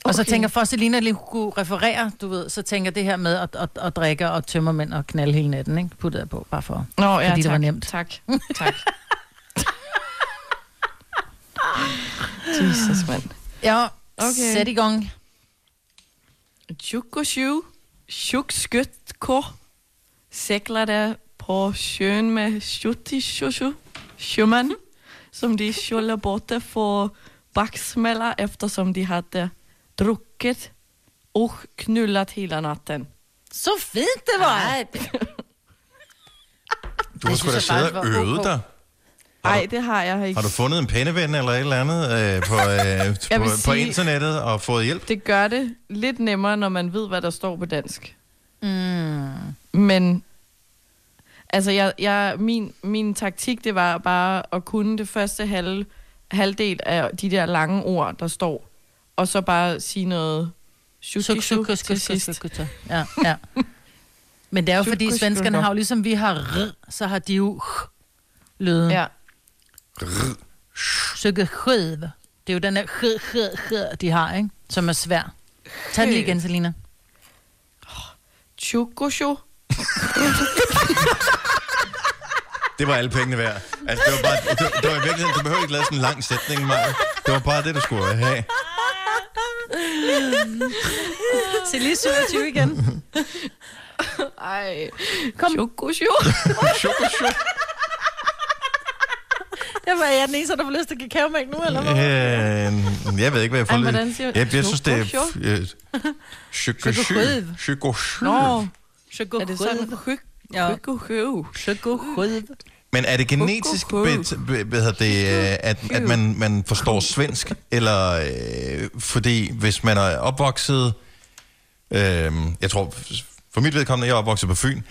S3: Og så
S4: Okay.
S3: tænker for, at Selina lige kunne referere, du ved, så tænker det her med at, at, at drikke og tømmermænd og knalde hele natten, ikke? Puttede jeg på, bare for,
S4: Nå, ja,
S3: fordi
S4: tak.
S3: det var nemt.
S4: Tak, tak. [LAUGHS] Jesus, mand.
S3: Ja,
S4: Okay.
S3: okay. sæt i gang.
S4: Tjukosju, tjukskytko, seglade på sjön med 77 sjömän som de skulle bort för baksmälla eftersom de hade druckit och knullat hela natten.
S3: Så fint det var! [LAUGHS]
S1: Du har sgu da siddet og
S3: var
S1: øvet dig.
S4: Nej, det har jeg ikke.
S1: Har du fundet en penneven eller et eller andet øh, på, øh, [LAUGHS] på,
S4: vil
S1: på
S4: sige-
S1: internettet og fået hjælp?
S4: Det gør det lidt nemmere, når man ved, hvad der står på dansk.
S3: Mm.
S4: Men altså, jeg, jeg, min, min taktik, det var bare at kunne det første halv, halvdel af de der lange ord, der står. og så bare sige noget
S3: Suk,
S4: shuki
S3: suk, suk,
S4: til sidst.
S3: Ja, ja. Men det er jo fordi, svenskerne har jo ligesom vi har r, så har de jo lyden.
S4: Ja.
S3: Sukke skød. Det er jo den der h, h, h, de har, ikke? Som er svær. Tag den lige igen, Selina.
S4: Chukosho.
S1: Det var alle pengene værd. Altså, det var bare, det, var- det var i virkeligheden, du behøver ikke lave sådan en lang sætning, Maja. Det var bare det, du skulle have.
S3: Se lige 27 igen.
S4: Ej.
S3: Kom.
S4: Chukosho.
S3: Det var jeg den eneste, der får lyst til kakaomælk nu, eller hvad?
S1: Øh, jeg ved ikke, hvad jeg får
S3: hvordan siger-
S1: Jeg, jeg synes, det er...
S3: Choko-
S1: øh, Chokosjø. Chokosjø.
S3: Nå.
S4: Er det sådan?
S1: Men er det genetisk, bet, be- hvad hedder det, øh, at, at man, man forstår svensk? Eller øh, fordi, hvis man er opvokset... Øh, jeg tror, for mit vedkommende, jeg er opvokset på Fyn.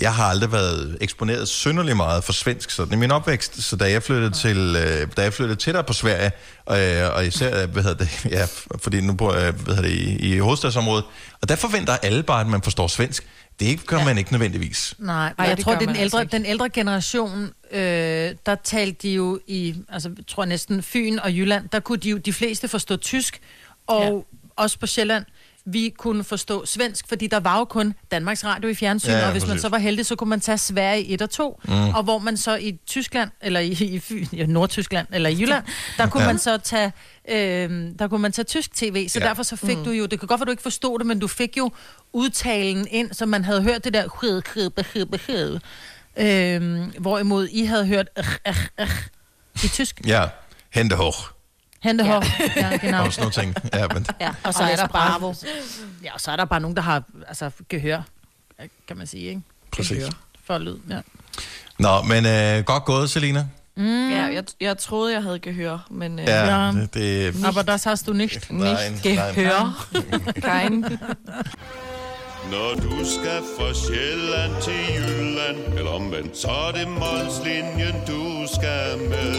S1: Jeg har aldrig været eksponeret synderligt meget for svensk sådan i min opvækst. Så da jeg flyttede, til, øh, da jeg flyttede tættere på Sverige, øh, og især, hvad hedder det, [LAUGHS] ja, fordi nu bor jeg hvad hedder det, i, i hovedstadsområdet, og der forventer alle bare, at man forstår svensk. Det gør ja. man ikke nødvendigvis.
S3: Nej,
S4: Ej,
S3: Ej, jeg
S4: det
S3: tror, det er den
S4: man
S3: ældre,
S4: altså
S3: den ældre generation, øh, der talte de jo i, altså jeg tror næsten Fyn og Jylland, der kunne de jo de fleste forstå tysk, og ja. også på Sjælland, vi kunne forstå svensk, fordi der var jo kun Danmarks Radio i fjernsyn,
S1: Ja,
S3: ja, og hvis man
S1: præcis.
S3: så var heldig, så kunne man tage Sverige 1 og 2,
S1: Mm.
S3: og hvor man så i Tyskland, eller i, i ja, Nordtyskland, eller i Jylland, der kunne
S1: Ja.
S3: man så tage, øh, der kunne man tage tysk tv, så
S1: Ja.
S3: derfor så fik mm. du jo, det kan godt være, du ikke forstod det, men du fik jo udtalen ind, så man havde hørt det der hed, hed, hed, hed, Øhm, hvorimod I havde hørt øh, øh, øh, i tysk.
S1: Ja, hente hoch.
S3: Hente ja. [LAUGHS] ja, genau.
S1: Og sådan nogle ting. Ja, men,
S3: Ja, og så er der bare, ja, og så er der bare nogen, der har altså, gehør, kan man sige, ikke?
S1: Præcis.
S3: Gehør for lyd, ja.
S1: Nå, men øh, godt gået, Selina.
S3: Mm.
S4: Ja, jeg, jeg troede, jeg havde gehør, men... Øh,
S1: Ja, det, det
S3: Aber das hast du nicht.
S1: Nej,
S4: Nicht
S1: nej.
S4: gehør. Kein.
S10: Når du skal fra Sjælland til Jylland Eller omvendt, så er det Molslinjen, du skal med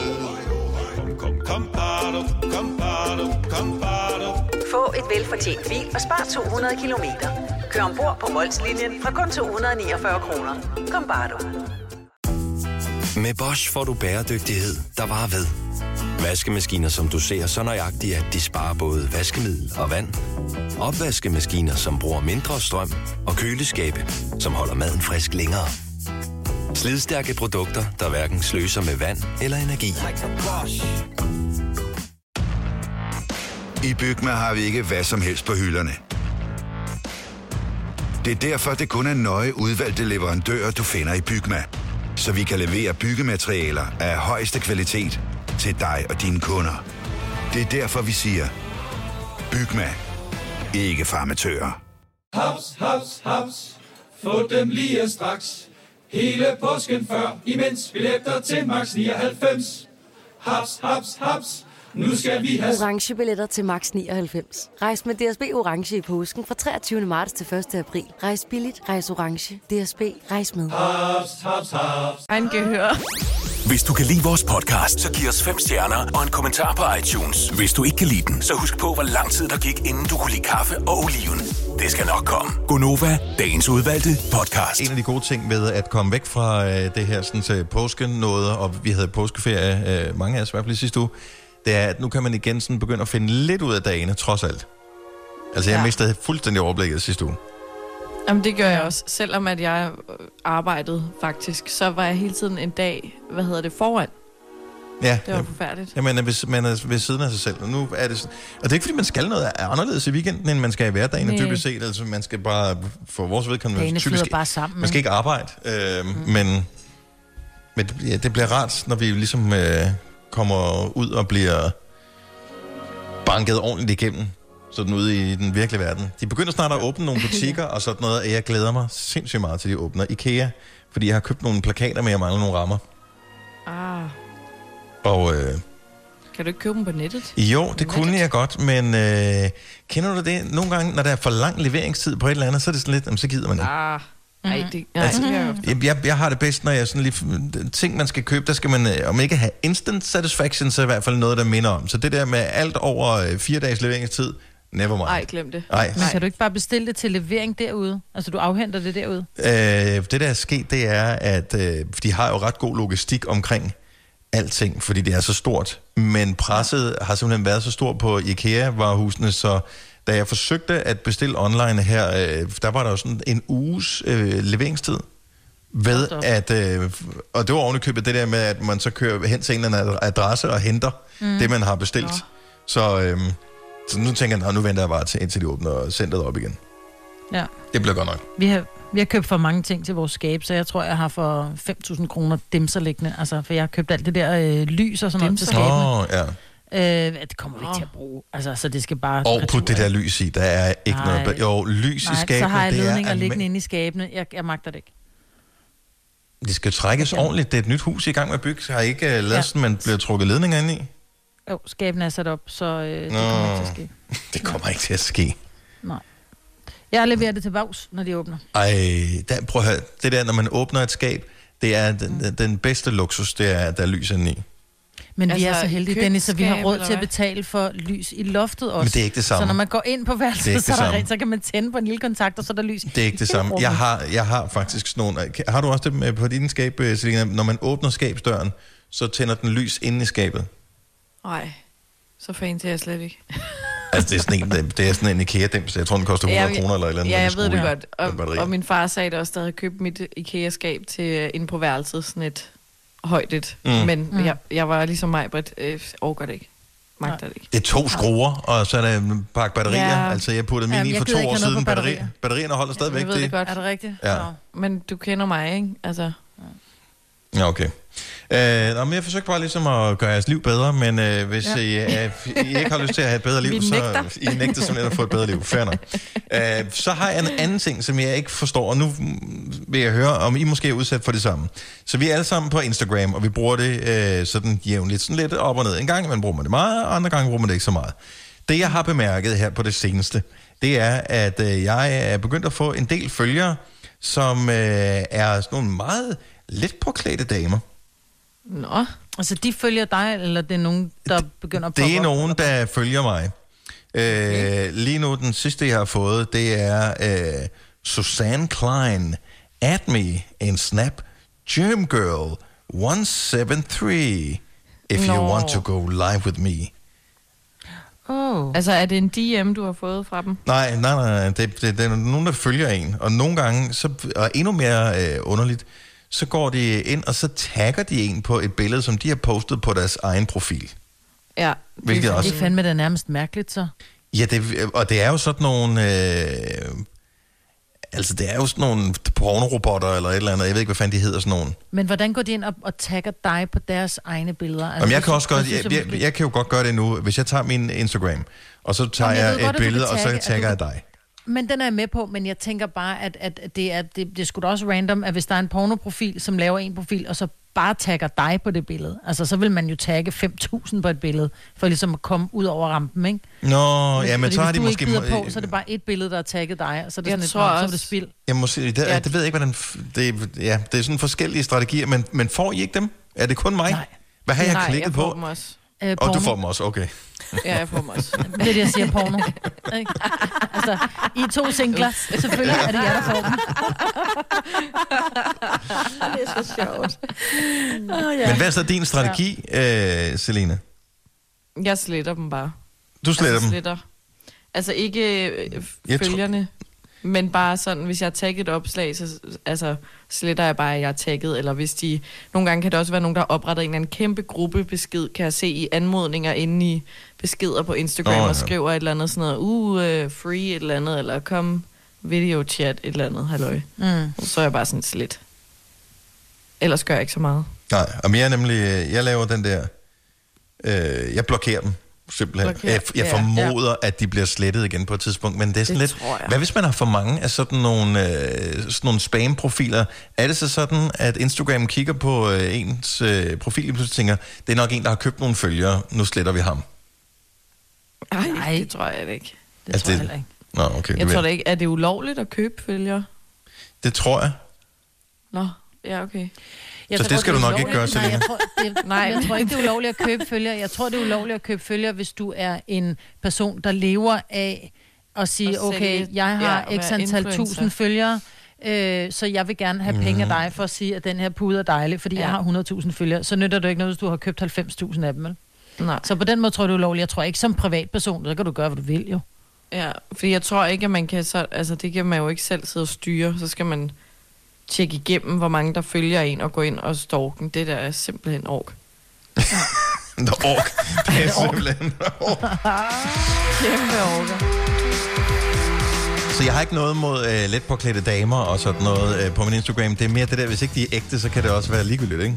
S10: Kom, kom, bado, kom, bado, kom, bado.
S11: Få et velfortjent bil og spar 200 kilometer. Kør ombord på Molslinjen fra kun 249 kroner. Kom bare du.
S12: Med Bosch får du bæredygtighed, der varer ved. Vaskemaskiner, som du ser så nøjagtigt, at de sparer både vaskemiddel og vand. Opvaskemaskiner, som bruger mindre strøm. Og køleskabe, som holder maden frisk længere. Slidstærke produkter, der hverken sløser med vand eller energi.
S13: I Bygma har vi ikke hvad som helst på hylderne. Det er derfor, det kun er nøje udvalgte leverandører, du finder i Bygma. Så vi kan levere byggematerialer af højeste kvalitet til dig og dine kunder. Det er derfor, vi siger, Bygma. Ikke farmatører.
S14: Haps, haps, haps. Få dem lige straks. Hele påsken før, imens billetter til max 99. Haps, haps, haps. Nu skal vi have...
S15: Orange billetter til max 99. Rejs med DSB Orange i påsken fra 23. marts til 1. april. Rejs billigt, rejs orange. DSB, rejs med.
S14: Haps, haps, haps.
S4: Ein gehør.
S6: Hvis du kan lide vores podcast, så giv os fem stjerner og en kommentar på iTunes. Hvis du ikke kan lide den, så husk på, hvor lang tid der gik, inden du kunne lide kaffe og oliven. Det skal nok komme. Gonova, dagens udvalgte podcast.
S1: En af de gode ting ved at komme væk fra øh, det her sådan, til påsken noget, og vi havde påskeferie, øh, mange af os i hvert fald sidste uge, det er, at nu kan man igen sådan begynde at finde lidt ud af dagene, trods alt. Altså, jeg
S4: Ja.
S1: mistede fuldstændig overblikket sidste uge.
S4: Jamen, det gør jeg også. Selvom at jeg øh, arbejdede faktisk, så var jeg hele tiden en dag, hvad hedder det, foran.
S1: Ja,
S4: Det var
S1: ja.
S4: forfærdeligt.
S1: Jamen, hvis man er ved siden af sig selv, og nu er det sådan, og det er ikke, fordi man skal noget anderledes i weekenden, end man skal i hverdagen,
S3: Nej.
S1: dybest set. Altså, man skal bare, for vores vedkommende,
S3: Dagene
S1: typisk,
S3: bare sammen,
S1: man skal ikke arbejde, øh, mm. men, men ja, det bliver rart, når vi ligesom øh, kommer ud og bliver banket ordentligt igennem, sådan ude i den virkelige verden. De begynder snart at åbne nogle butikker og sådan noget, og jeg glæder mig sindssygt meget til, de åbner. IKEA, fordi jeg har købt nogle plakater, men jeg mangler nogle rammer.
S4: Ah,
S1: Og øh,
S4: kan du ikke købe dem på nettet?
S1: jo, det kunne jeg godt, men øh, kender du det? Nogle gange, når der er for lang leveringstid på et eller andet, så er det sådan lidt, jamen, så gider man ikke.
S4: Ah, Nej, det, nej,
S1: Altså,
S4: jeg
S1: jeg, har det bedst, når jeg sådan lige... Ting, man skal købe, der skal man, øh, om ikke have instant satisfaction, så i hvert fald noget, der minder om. Så det der med alt over øh, fire dages leveringstid, never mind.
S4: Ej, glem det.
S1: Nej.
S3: Men kan du ikke bare bestille det til levering derude? Altså, du afhenter det derude?
S1: Øh, det, der er sket, det er, at øh, de har jo ret god logistik omkring alting, fordi det er så stort. Men presset har simpelthen været så stort på IKEA-varehusene, så da jeg forsøgte at bestille online her, øh, der var der jo sådan en uges øh, leveringstid. Ved at, øh, og det var ovenikøbet det der med, at man så kører hen til en eller anden adresse og henter
S3: Mm.
S1: det, man har bestilt. Så, øh, så nu tænker jeg, "Nå, nu venter jeg bare til, indtil de åbner centret op igen.
S3: Ja.
S1: Det bliver godt nok.
S3: Vi har, vi har købt for mange ting til vores skab, så jeg tror, jeg har for 5.000 kroner dimser liggende. Altså, for jeg har købt alt det der øh, lys og sådan noget til skabene.
S1: Oh, ja.
S3: Øh, det kommer vi ikke til at bruge. Altså, så det skal bare...
S1: Og put det der lys i. Der er ikke
S3: Nej.
S1: noget... Jo, lys
S3: Nej,
S1: i skabene,
S3: så har jeg
S1: det er...
S3: ledninger
S1: alme-
S3: liggende inde i skabene. Jeg, jeg magter det ikke.
S1: Det skal trækkes ordentligt. Det er et nyt hus I er gang med at bygge. Så har I ikke uh, lavet
S3: Ja.
S1: sådan, man bliver trukket ledninger ind i?
S3: Jo, skabene er sat op, så øh, det
S1: Nå.
S3: kommer ikke til at ske. [LAUGHS]
S1: Det kommer ikke til at ske.
S3: Nej. Jeg leverer det til Vaus, når de åbner.
S1: Ej, der, prøv at høre. Det der, når man åbner et skab, det er den, den- den bedste luksus, det er, at der er lys inde i.
S3: Men altså, vi
S4: Altså,
S3: er så
S4: i
S3: heldige, Dennis, så vi har råd til at betale for lys i loftet også.
S1: Men det er ikke det samme.
S3: Så når man går ind på
S1: Det er
S3: værelset,
S1: ikke
S3: så,
S1: det
S3: er der rent, så kan man tænde på en lille kontakt, og så er der lys.
S1: Det er ikke det samme. Jeg har, jeg har faktisk sådan nogle... Har du også det med på din skab, øh, Selina? Når man åbner skabsdøren, så tænder den lys inde i skabet.
S4: Nej, så fancy er jeg slet ikke.
S1: Altså, det er sådan en, det er sådan en IKEA-dims. Jeg tror, den koster 100
S4: Ja,
S1: kroner eller et eller andet.
S4: Ja, jeg ved det godt. Og, og min far sagde det også, da jeg havde købt mit IKEA-skab til øh, inde på værelset, sådan et højt et.
S1: Mm.
S4: Men
S1: Mm.
S4: jeg, jeg var ligesom mig, Britt, øh, overgår det ikke. Magter det ikke.
S1: Det er to skruer, og så er der en pakke batterier.
S4: Ja.
S1: Altså, jeg puttede mine
S4: Jamen,
S1: i for to år siden. Batterier.
S4: batterier.
S1: Batterierne holder stadigvæk.
S4: Jeg ved det godt.
S3: Er det rigtigt?
S1: Ja.
S4: Men du kender mig, ikke? Altså,
S1: Ja, okay. Øh, nå, men jeg forsøger bare ligesom at gøre jeres liv bedre, men øh, hvis
S4: Ja.
S1: I, øh, [LAUGHS] I ikke har lyst til at have et bedre liv,
S4: Vi
S1: så
S4: nægter.
S1: I nægter simpelthen at få et bedre liv. Fair nok. Øh, så har jeg en anden ting, som jeg ikke forstår, og nu vil jeg høre, om I måske er udsat for det samme. Så vi er alle sammen på Instagram, og vi bruger det øh, sådan jævnligt, sådan lidt op og ned. En gang man bruger man det meget, og andre gange bruger man det ikke så meget. Det, jeg har bemærket her på det seneste, det er, at øh, jeg er begyndt at få en del følgere, som øh, er sådan nogle meget let påklædte damer.
S3: Nå. Altså, de følger dig, eller det er nogen, der begynder at
S1: Det er
S3: op?
S1: nogen, der følger mig. Okay. Øh, lige nu, den sidste, jeg har fået, det er øh, Susanne Klein. Add me in Snap. Germ Girl 173. If you
S4: Nå.
S1: want to go live with me.
S3: Oh.
S4: altså er det en DM, du har fået fra dem?
S1: Nej, nej, nej, nej. Det, det, det er nogen, der følger en. Og nogle gange, så, og endnu mere øh, underligt, så går de ind, og så tagger de en på et billede, som de har postet på deres egen profil.
S4: Ja.
S1: Hvilket
S3: det,
S1: også-
S3: det er fandme da nærmest mærkeligt, så.
S1: Ja, det, og det er jo sådan nogle... Øh, altså, det er jo sådan nogle pornorobotter eller et eller andet. Jeg ved ikke, hvad fanden de hedder, sådan nogle.
S3: Men hvordan går de ind og, og tagger dig på deres egne billeder? Altså,
S1: Jamen, jeg kan også godt, jeg,
S3: synes
S1: jeg, jeg kan jo godt gøre det nu, hvis jeg tager min Instagram, og så tager
S3: Jamen, jeg
S1: jeg, et
S3: godt,
S1: billede, og så tagger jeg dig.
S3: Men den er jeg med på, men jeg tænker bare, at, at det, er, det, det er sgu da også random, at hvis der er en pornoprofil, som laver en profil, og så bare tagger dig på det billede. Altså, så vil man jo tagge 5.000 på et billede, for ligesom at komme ud over rampen, ikke?
S1: Nå, ja, men
S3: Fordi
S1: så har
S3: hvis
S1: de
S3: du
S1: måske...
S3: ikke bider på, så er det bare et billede, der er tagget dig, og så er det
S4: Jeg
S3: sådan et,
S4: tror
S3: "Nå, så er det spild.
S1: Jeg må sige, det,
S4: Ja.
S1: det ved jeg ikke, hvordan... Det, ja, det er sådan forskellige strategier, men, men får I ikke dem? Er det kun mig? Nej. Hvad har jeg
S4: Nej,
S1: klikket
S4: jeg
S1: på?
S4: dem også.
S3: Øh,
S1: Og du får dem også, okay.
S4: Ja, jeg får dem også. [LAUGHS]
S3: Det er det, jeg siger porno. [LAUGHS] Ikke? altså, I er to singler. Selvfølgelig er det jer, der får dem. [LAUGHS]
S4: det er så sjovt.
S3: Oh,
S1: Men hvad er så din strategi, øh, Selina?
S4: Jeg sletter dem bare.
S1: Du sletter
S4: altså,
S1: dem?
S4: Sletter. Altså ikke øh,
S1: Jeg
S4: følgerne, men bare sådan, hvis jeg har tagget et opslag, så altså, sletter jeg bare, at jeg er tagget, eller hvis de... Nogle gange kan det også være nogen, der har oprettet en eller anden kæmpe gruppebesked, kan jeg se i anmodninger inde i beskeder på Instagram, oh,
S1: ja.
S4: og skriver et eller andet sådan noget, uh, uh, free et eller andet, eller kom video chat et eller andet, halløj.
S3: Mm.
S4: Så er jeg bare sådan slet. Ellers gør jeg ikke så meget.
S1: Nej, og jeg er nemlig... øh, Jeg laver den der... Øh, jeg blokerer dem, simpelthen. Jeg, jeg
S4: ja,
S1: formoder, at de bliver slettet igen på et tidspunkt, men det er sådan
S4: Det
S1: lidt...
S4: tror jeg.
S1: Hvad hvis man har for mange af sådan nogle, øh, sådan nogle spam-profiler? Er det så sådan, at Instagram kigger på øh, ens øh, profil og pludselig tænker, det er nok en, der har købt nogle følgere, nu sletter vi ham?
S4: Ej, Nej. det tror jeg ikke.
S3: Det
S1: Altså,
S3: tror jeg
S1: det-
S3: heller ikke.
S1: Nå, okay.
S4: Jeg
S1: det
S4: tror da ikke, er det ulovligt at købe følgere?
S1: Det tror jeg.
S4: Nå, ja, okay.
S3: Jeg
S1: Så
S3: tror,
S1: det skal du nok ikke gøre,
S3: Nej,
S1: Selina.
S3: jeg tror, det, Nej, jeg tror ikke, det er ulovligt at købe følger. Jeg tror, det er ulovligt at købe følger, hvis du er en person, der lever af at sige,
S4: At
S3: okay, jeg har x antal tusind følgere, øh, så jeg vil gerne have penge af dig for at sige, at den her pude er dejlig, fordi ja. jeg har 100.000 følgere. Så nytter det ikke noget, hvis du har købt 90.000 af dem, vel?
S4: Nej.
S3: Så på den måde tror jeg, det er ulovligt. Jeg tror ikke som privatperson, så kan du gøre, hvad du vil, jo.
S4: Ja, fordi jeg tror ikke, at man kan så... Altså, det kan man jo ikke selv sidde og styre. Så skal man tjekke igennem, hvor mange der følger en, og gå ind og stalken. Det der er simpelthen ork. [LAUGHS]
S1: Nå, ork. Det er [LAUGHS] simpelthen ork. [LAUGHS]
S4: Kæmpe orker.
S1: Så jeg har ikke noget mod øh, let påklædte damer og sådan noget øh, på min Instagram. Det er mere det der, hvis ikke de er ægte, så kan det også være ligegyldigt, ikke?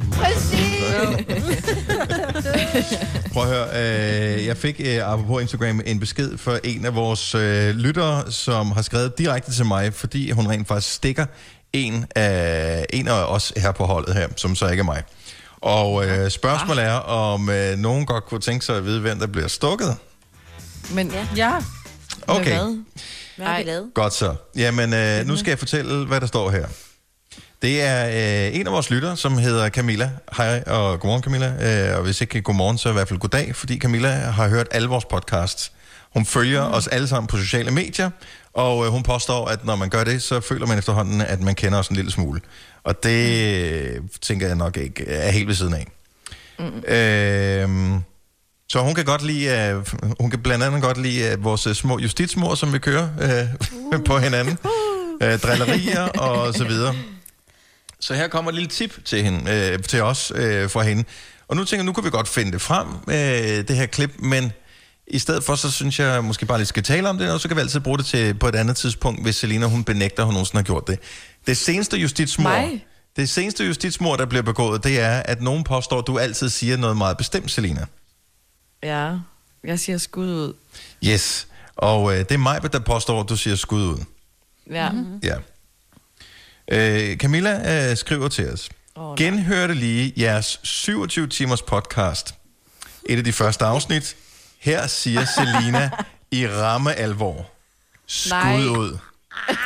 S1: Prøv at høre, øh, jeg fik øh, apropos Instagram en besked fra en af vores øh, lyttere, som har skrevet direkte til mig, fordi hun rent faktisk stikker en af, en af os her på holdet her, som så ikke er mig. Og øh, spørgsmålet er, om øh, nogen godt kunne tænke sig at vide, hvem der bliver stukket.
S4: Men ja. ja.
S1: Okay.
S4: Hvad?
S2: Hvad har vi lavet?
S1: Godt så. Jamen, øh, nu skal jeg fortælle, hvad der står her. Det er øh, en af vores lyttere, som hedder Camilla. Hej og godmorgen Camilla. Øh, og hvis ikke godmorgen, så i hvert fald goddag, fordi Camilla har hørt alle vores podcasts. Hun følger mm. os alle sammen på sociale medier, og øh, hun påstår, at når man gør det, så føler man efterhånden, at man kender os en lille smule. Og det øh, tænker jeg nok ikke er helt ved siden af.
S4: Mm.
S1: Øh, så hun kan godt lide, øh, hun kan blandt andet godt lide øh, vores små justitsmor, som vi kører uh, [LAUGHS] på hinanden. Øh, drillerier og så videre. Så her kommer et lille tip til, hende, øh, til os øh, fra hende. Og nu tænker jeg, nu kan vi godt finde det frem, øh, det her klip, men i stedet for, så synes jeg måske bare lige skal tale om det, og så kan vi altid bruge det til på et andet tidspunkt, hvis Selina hun benægter, at hun nogensinde har gjort det. Det seneste justitsmor,
S4: Mig?
S1: det seneste justitsmor, der bliver begået, det er, at nogen påstår, at du altid siger noget meget bestemt, Selina.
S4: Ja, jeg siger skud ud.
S1: Yes. Og øh, det er mig, der påstår, at du siger skud ud.
S4: Ja.
S3: Mhm.
S4: Mm-hmm.
S1: Ja. Øh, Camilla øh, skriver til os. Oh, Genhørte lige jeres 27 timers podcast. Et af de første afsnit. Her siger Selina i ramme alvor. Skud
S4: Nej.
S1: ud. [LAUGHS]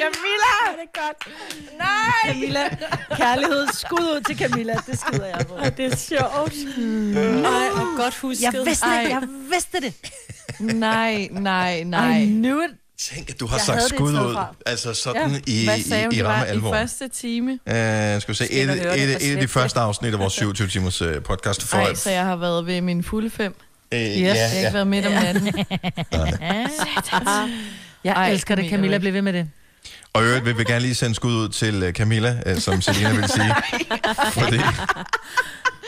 S4: Camilla! Det er godt. Nej!
S3: Camilla, kærlighed, skud ud til Camilla, det skider jeg på.
S2: Det er sjovt. Ej, hvor godt husket.
S3: Jeg vidste det, jeg vidste det.
S4: Nej, nej, nej.
S3: I knew it.
S1: Tænk, at du har
S3: Jeg
S1: sagt skud ud. Altså sådan ja. i,
S4: Hvad sagde
S1: i,
S4: hun,
S1: i
S4: det var
S1: ramme alvor.
S4: i første time?
S1: Uh, skal vi se,
S4: Skal
S1: et, et,
S4: det
S1: et, et af de første afsnit af vores 27 timers uh, podcast. For,
S4: Nej, så jeg har været ved min fulde fem.
S1: Øh,
S4: yes,
S1: ja,
S4: jeg har
S1: ja.
S4: ikke været midt om natten.
S3: Jeg
S4: Ej,
S3: elsker det,
S4: Camilla,
S3: bliv ved med det.
S1: Og øvrigt vil vi gerne lige sende skud ud til øh, Camilla, øh, som Selina vil sige. [LAUGHS] Fordi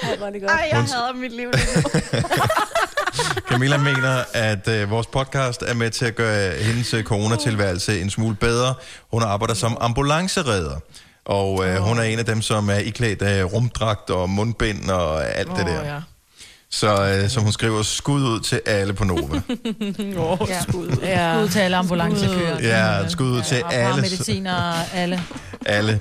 S2: Ej, det godt.
S4: Ej, jeg hader mit liv lige nu. [LAUGHS]
S1: Camilla mener, at øh, vores podcast er med til at gøre hendes øh, coronatilværelse en smule bedre. Hun arbejder som ambulanceredder. Og øh, hun er en af dem, som er iklædt af rumdragt og mundbind og alt det
S4: Åh,
S1: der.
S4: ja.
S1: Så øh, som hun skriver, skud ud til alle på Nova. [LAUGHS]
S2: Åh,
S3: Ja.
S2: skud.
S4: Ja.
S3: Skud til alle ambulancefører.
S1: Ja, skud ud til
S3: Og
S1: alle,
S3: mediciner og alle.
S1: alle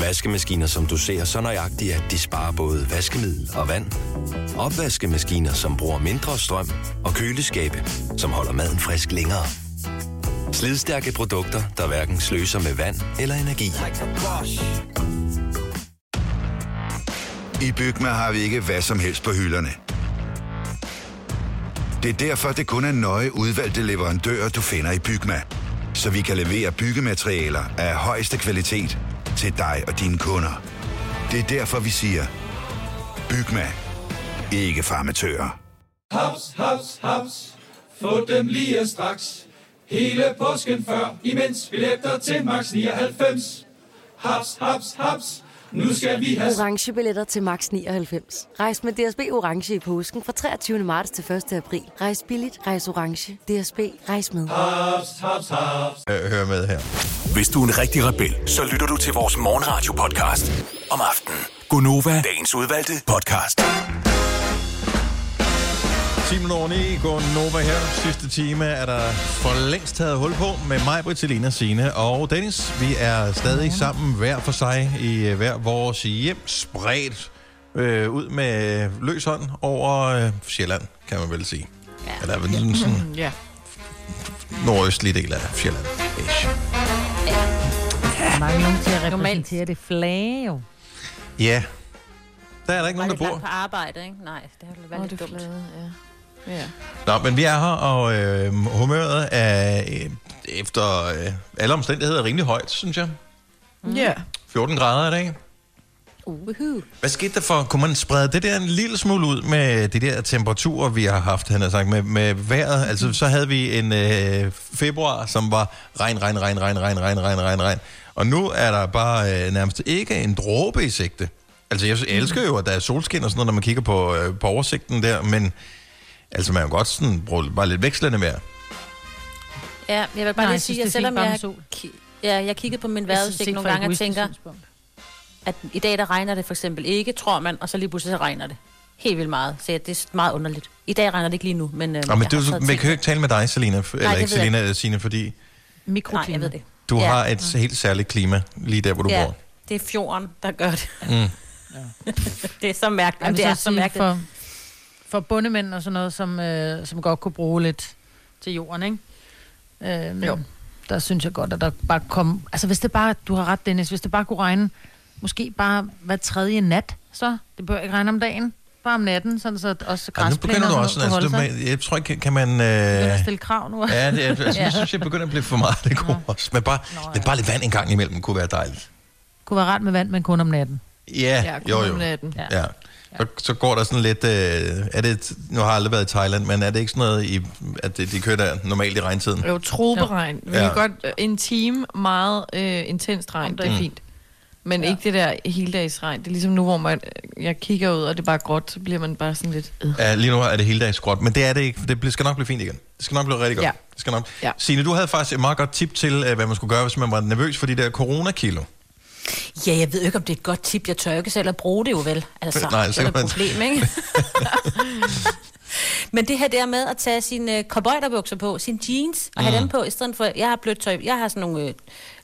S12: Vaskemaskiner, som du ser så nøjagtigt, at de sparer både vaskemiddel og vand. Opvaskemaskiner, som bruger mindre strøm. Og køleskabe, som holder maden frisk længere. Slidstærke produkter, der hverken sløser med vand eller energi.
S13: I Bygma har vi ikke hvad som helst på hylderne. Det er derfor, det kun er nøje udvalgte leverandører, du finder i Bygma. Så vi kan levere byggematerialer af højeste kvalitet til dig og dine kunder. Det er derfor, vi siger, Bygma. Ikke farmatører.
S14: Haps, haps, haps. Få dem lige straks. Hele påsken før, imens billetter til max 99. Haps, haps, haps. Nu skal vi have...
S15: Orange billetter til max 99. Rejs med DSB Orange i påsken fra 23. marts til 1. april. Rejs billigt, rejs orange. DSB, rejs med.
S14: Haps, haps, haps.
S1: Øh, hør med her.
S6: Hvis du er en rigtig rebel, så lytter du til vores morgenradio-podcast om aftenen. Gunova, dagens udvalgte podcast.
S1: 10 minutter over 9, går Nova her. Sidste time er der for længst taget hul på med mig, Britalina, Signe og Dennis. Vi er stadig sammen hver for sig i øh, hver vores hjem, spredt øh, ud med løs hånd over øh, Sjælland, kan man vel sige. Ja. Eller vel sådan, sådan [CLEARS THROAT]
S4: Ja.
S1: nordøstlige del af Sjælland. Ish.
S3: Der mangler nogen til at repræsentere det flag, jo.
S1: Ja, der er der ikke
S2: Var
S1: nogen, der bor.
S2: på arbejde, ikke? Nej, det har været
S4: Åh,
S2: lidt
S4: det
S2: dumt.
S4: flade, ja. Ja.
S1: Nå, men vi er her, og øh, humøret er øh, efter øh, alle omstændigheder rimelig højt, synes jeg.
S4: Ja.
S1: 14 grader i dag.
S2: Uhuh.
S1: Hvad skete der for, kunne man sprede det der en lille smule ud med de der temperaturer, vi har haft, han har sagt, med, med vejret? Altså, så havde vi en øh, februar, som var regn, regn, regn, regn, regn, regn, regn, regn, regn. Og nu er der bare øh, nærmest ikke en dråbe i sigte. Altså, jeg elsker jo, at der er solskin og sådan noget, når man kigger på, øh, på oversigten der, men altså, man kan jo godt sådan bruge bare lidt vekslende mere.
S2: Ja, jeg vil bare
S3: Nej,
S2: lige
S3: jeg
S2: sige,
S3: synes,
S2: at
S3: det er
S2: selvom
S3: fint bare
S2: jeg,
S3: med sol.
S2: ki- ja, jeg kiggede på min vejrudsigt nogle gange og tænker, at i dag der regner det for eksempel ikke, tror man, og så lige pludselig så regner det. Helt vildt meget. Så ja, det er meget underligt. I dag regner det ikke lige nu, men... Øh,
S1: Nå, men
S2: jeg
S1: det,
S2: har
S1: jo-
S2: taget
S1: vi kan jo ikke tale med dig, Selina, f- eller
S2: det
S1: ikke
S2: ved jeg
S1: Selina, Signe, fordi
S2: Nej, jeg ved det.
S1: du
S2: Ja.
S1: har et helt særligt klima lige der, hvor du
S2: ja,
S1: bor.
S2: det er fjorden, der gør det.
S1: Mm. [LAUGHS]
S2: det er så mærkeligt. Jamen, det er
S3: så
S2: mærkeligt.
S3: for, for bundemænd og sådan noget, som, øh, som godt kunne bruge lidt til jorden, ikke? Øhm,
S4: Jo.
S3: Der synes jeg godt, at der bare kom... Altså, hvis det bare... Du har ret, Dennis. Hvis det bare kunne regne, måske bare hver tredje nat, så. Det bør ikke regne om dagen. Bare om natten, sådan så også
S1: Ja, nu
S3: græsplæner
S1: begynder du
S3: og
S1: også,
S3: sådan
S1: altså,
S3: kunne
S1: du,
S3: holde sig.
S1: jeg tror ikke, kan man...
S3: Begynder at
S1: Øh,
S3: stille krav nu.
S1: ja, det, er- altså, [LAUGHS]
S3: Ja.
S1: jeg synes, jeg begynder at blive for meget, det går også. Men bare, men bare lidt vand en gang imellem kunne være dejligt.
S3: kunne være rart med vand, men kun om natten.
S1: Ja,
S4: Ja, kun
S1: jo
S4: om
S1: jo.
S4: natten.
S3: Ja.
S1: Ja. Så, så går der sådan lidt... Øh, er det, nu har jeg aldrig været i Thailand, men er det ikke sådan noget, i, at de, de kører der normalt i regntiden?
S4: Jo, troperegn. Vi
S1: Ja.
S4: kan godt øh, en time meget øh, intenst regn, det er
S1: Mm.
S4: fint. Men ja. ikke det der heldagsregn. Det er ligesom nu, hvor man, øh, jeg kigger ud, og det er bare gråt, så bliver man bare sådan lidt... Øh.
S1: Ja, lige nu er det hele dags gråt, men det er det ikke, det bliver- skal nok blive fint igen. Det skal nok blive rigtig godt.
S4: Ja.
S1: Det skal nok.
S4: Ja.
S1: Signe, du havde faktisk et meget godt tip til, øh, hvad man skulle gøre, hvis man var nervøs for de der coronakilo.
S2: Ja, jeg ved ikke, om det er et godt tip. Jeg tør ikke selv at bruge det jo vel. Altså,
S1: Nej,
S2: det er et problem, ikke? [LAUGHS] Men det her der med at tage sine uh, cowboyderbukser på, sine jeans, og have
S1: Mm.
S2: dem på, i stedet for, jeg har blødt tøj, jeg har sådan nogle øh,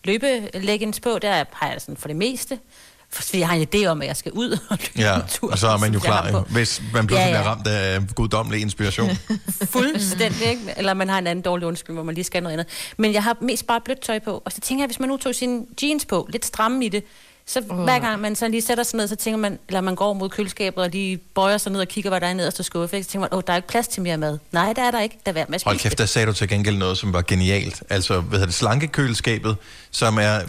S2: løbeleggings på, der har jeg sådan for det meste, fordi jeg har en idé om, at jeg skal ud og løbe
S1: Ja,
S2: en tur.
S1: og så er man jo klar,
S2: på.
S1: jo, hvis man pludselig
S2: Ja, ja.
S1: bliver ramt af guddommelig inspiration. [LAUGHS]
S2: Fuldstændig, ikke? Eller man har en anden dårlig undskyld, hvor man lige skal noget andet. Men jeg har mest bare blødt tøj på, og så tænker jeg, hvis man nu tog sine jeans på, lidt stramme i det, så hver gang man så lige sætter sig ned, så tænker man, eller man går mod køleskabet, og de bøjer sig ned og kigger, hvad der er nederst og skuffe, ikke? så tænker man, åh, der er ikke plads til mere mad. Nej, der er der ikke. Der er værd med
S1: Hold kæft, der sagde du til gengæld noget, som var genialt. Altså, hvad hedder det, slankekøleskabet, som er...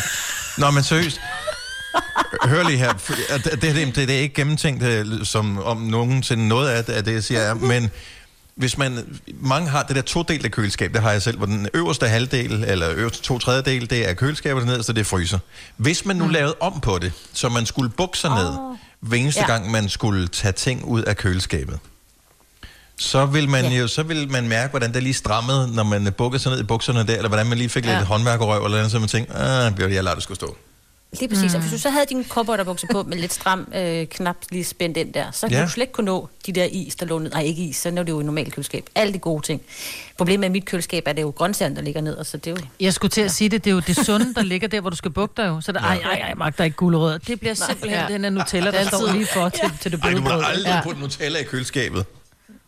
S1: [LAUGHS] Nå, men seriøst. Hør lige her. Det, det, det, det er ikke gennemtænkt, øh, som om nogensinde noget af det, af det jeg siger er, men hvis man, mange har det der todelte køleskab, det har jeg selv, hvor den øverste halvdel, eller øverste to tredjedel, det er køleskab, og det nederste, det er fryser. Hvis man nu lavede om på det, så man skulle bukke sig ned, hver eneste
S2: Ja.
S1: gang man skulle tage ting ud af køleskabet, så vil man
S2: Ja.
S1: jo så vil man mærke, hvordan det lige strammede, når man bukkede sig ned i bukserne der, eller hvordan man lige fik ja. Lidt håndværkerøv, eller andet, så man tænkte, ah, jeg lader det skulle stå.
S2: Lige præcis. Mm. Og hvis du så havde dine cowboyderbukser på med lidt stram øh, knap lige spændt ind der, så
S1: Ja.
S2: ja. du slet ikke kunne nå de der is, der lå ned. Nej, ikke is, så er det jo i normalt køleskab. Alle de gode ting. Problemet med mit køleskab er, at det er jo grøntsagerne, der ligger ned, og så det er jo...
S3: Jeg skulle til at sige det, det er jo det sunde, der ligger der, hvor du skal bukke dig jo. Så der, ej, ej, ej, magter ikke gulerødder. Det bliver simpelthen
S4: Ja.
S3: ja. den her Nutella, der står lige for til, til det
S1: Ej, du må
S3: bløde
S1: aldrig
S3: Ja.
S1: putte Nutella i køleskabet.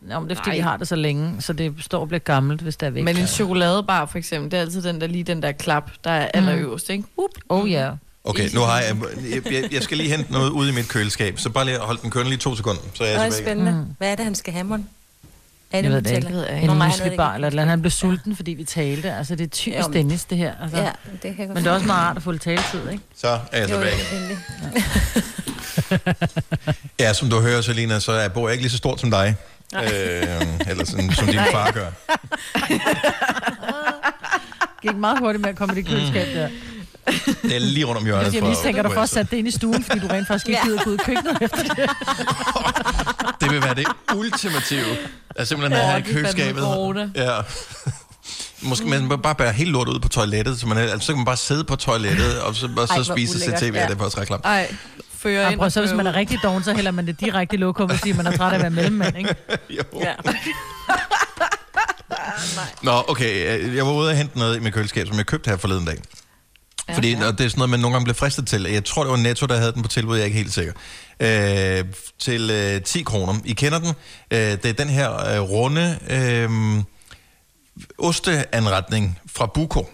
S3: Nå, men det er fordi,
S4: Nej.
S3: vi har det så længe, så det står og bliver gammelt, hvis det er væk.
S4: Men en chokoladebar for eksempel, det er altid den der, lige den der klap, der er allerøverst, ikke? Up.
S3: Oh ja.
S1: Okay, nu har jeg, jeg, jeg, jeg skal lige hente noget ud i mit køleskab, så bare lige hold den kørende lige to sekunder, så er jeg
S2: Det er
S1: tilbage.
S2: spændende. Mm. Hvad er det, han skal have, mon? Er
S3: Jeg ved det ikke. En
S2: nej, det
S3: muskelbar eller et eller andet. Han blev sulten, fordi vi talte. Altså, det er typisk
S2: Jo,
S3: Dennis, det her. Altså.
S2: Ja, det kan
S3: Men det er også meget rart at få lidt taletid, ikke?
S1: Så er jeg
S2: jo,
S1: tilbage.
S2: endelig. [LAUGHS]
S1: Ja, som du hører, Selina, så er, bor jeg ikke lige så stort som dig. Øh, eller sådan, som [LAUGHS] din
S3: Nej.
S1: far gør.
S3: Det [LAUGHS] gik meget hurtigt med at komme i det køleskab der.
S1: Det er lige rundt om hjørnet.
S3: Jeg lige tænker dig for at sætte det ind i stuen, fordi du rent faktisk ikke gider gå ud i køkkenet [LAUGHS] efter det.
S1: Det vil være det ultimative. Altså simpelthen at have i køleskabet. Ja. Måske man bare bære helt lort ud på toilettet, så, man, altså, så kan man bare sidde på toilettet, og så, og
S3: Ej,
S1: så
S3: hvor
S1: spise
S3: ulækkert,
S1: tv, ja. det er faktisk ret klamt.
S4: Ej, fører
S3: Ja,
S4: ind
S3: prøv, så hvis man er rigtig doven, så hælder man det direkte i lokum, fordi man er træt af at være mellemmand, ikke? [LAUGHS]
S1: jo.
S3: Ja. [LAUGHS]
S1: Nå, okay, øh, jeg var ude og hente noget i mit køleskab, som jeg købte her forleden dag. Fordi og det er sådan noget, man nogle gange bliver fristet til. Jeg tror, det var Netto, der havde den på tilbud, jeg er ikke helt sikker. Øh, til øh, 10 kroner. I kender den. Øh, det er den her øh, runde øh, osteanretning fra Buko.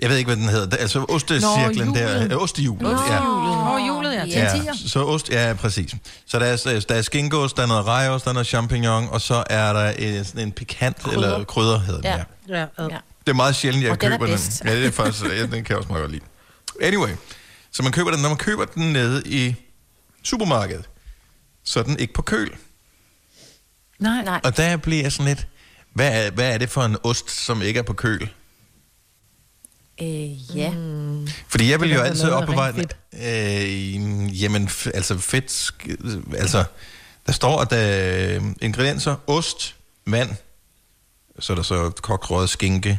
S1: Jeg ved ikke, hvad den hedder. Altså ostecirklen
S3: Nå,
S1: der. Øh, ostehjulet.
S3: Åh, oh, julet, ja. Til
S1: Ja,
S3: tiger.
S1: så ost, ja, præcis. Så der er, der er skinkeost, der er noget rejost, der er noget champignon, og så er der en, sådan en pikant, krydder. eller krydder hedder den, ja.
S3: Ja, ja.
S1: Det er meget sjældent, jeg
S3: Og den er
S1: køber den.
S3: bedst.
S1: Ja, det er faktisk, ja, den kan jeg også meget godt lide. Anyway, så man køber den, når man køber den nede i supermarkedet, så er den ikke på køl.
S3: Nej. Nej.
S1: Og der bliver jeg sådan lidt, hvad er, hvad er det for en ost, som ikke er på køl?
S2: Øh, ja. Mm.
S1: Fordi jeg vil jo altid opbevare... Øh, jamen, f- altså fedt... Altså, der står, at der er ingredienser, ost, vand, så er der så kogt røget skinke,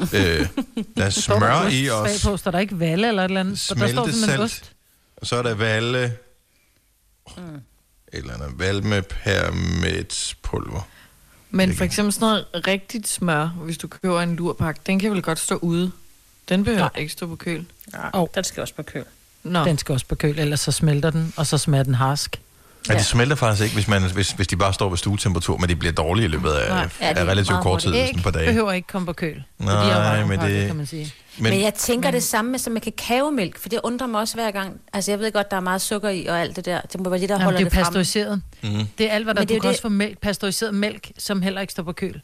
S1: øh, der er [LAUGHS] smør i os,
S3: Bagpå står der ikke valle eller et eller andet. Så der står simpelthen ost.
S1: smeltesalt, og så er der valle,
S3: Mm.
S1: et eller andet, valme permetpulver.
S4: Men for eksempel sådan noget rigtigt smør, hvis du køber en lurpakke, den kan vel godt stå ude. Den behøver
S3: Nej.
S4: ikke stå på køl.
S2: Ja,
S3: oh.
S2: den skal også på køl.
S4: Nå.
S3: Den skal også på køl, ellers så smelter den, og så smager den harsk.
S1: Ja. de smelter faktisk ikke, hvis, man, hvis, hvis de bare står ved stuetemperatur, men de bliver dårlige i løbet af,
S3: Nej.
S1: af relativt kort tid, sådan et par dage.
S3: behøver ikke komme på køl.
S1: Nej,
S3: er
S1: men det-
S3: kan man sige.
S2: Men, men jeg tænker men... det samme med, som med kakaomælk, for det undrer mig også hver gang. Altså, jeg ved godt, der er meget sukker i og alt det der. Det må være det, der
S3: Jamen,
S2: holder
S3: det er
S2: det frem.
S3: pasteuriseret.
S1: Mm.
S3: Det er alt, hvad der
S2: Men det
S3: du
S2: er
S3: kan
S2: det-
S3: også få mælk, pasteuriseret mælk, som heller ikke står på køl.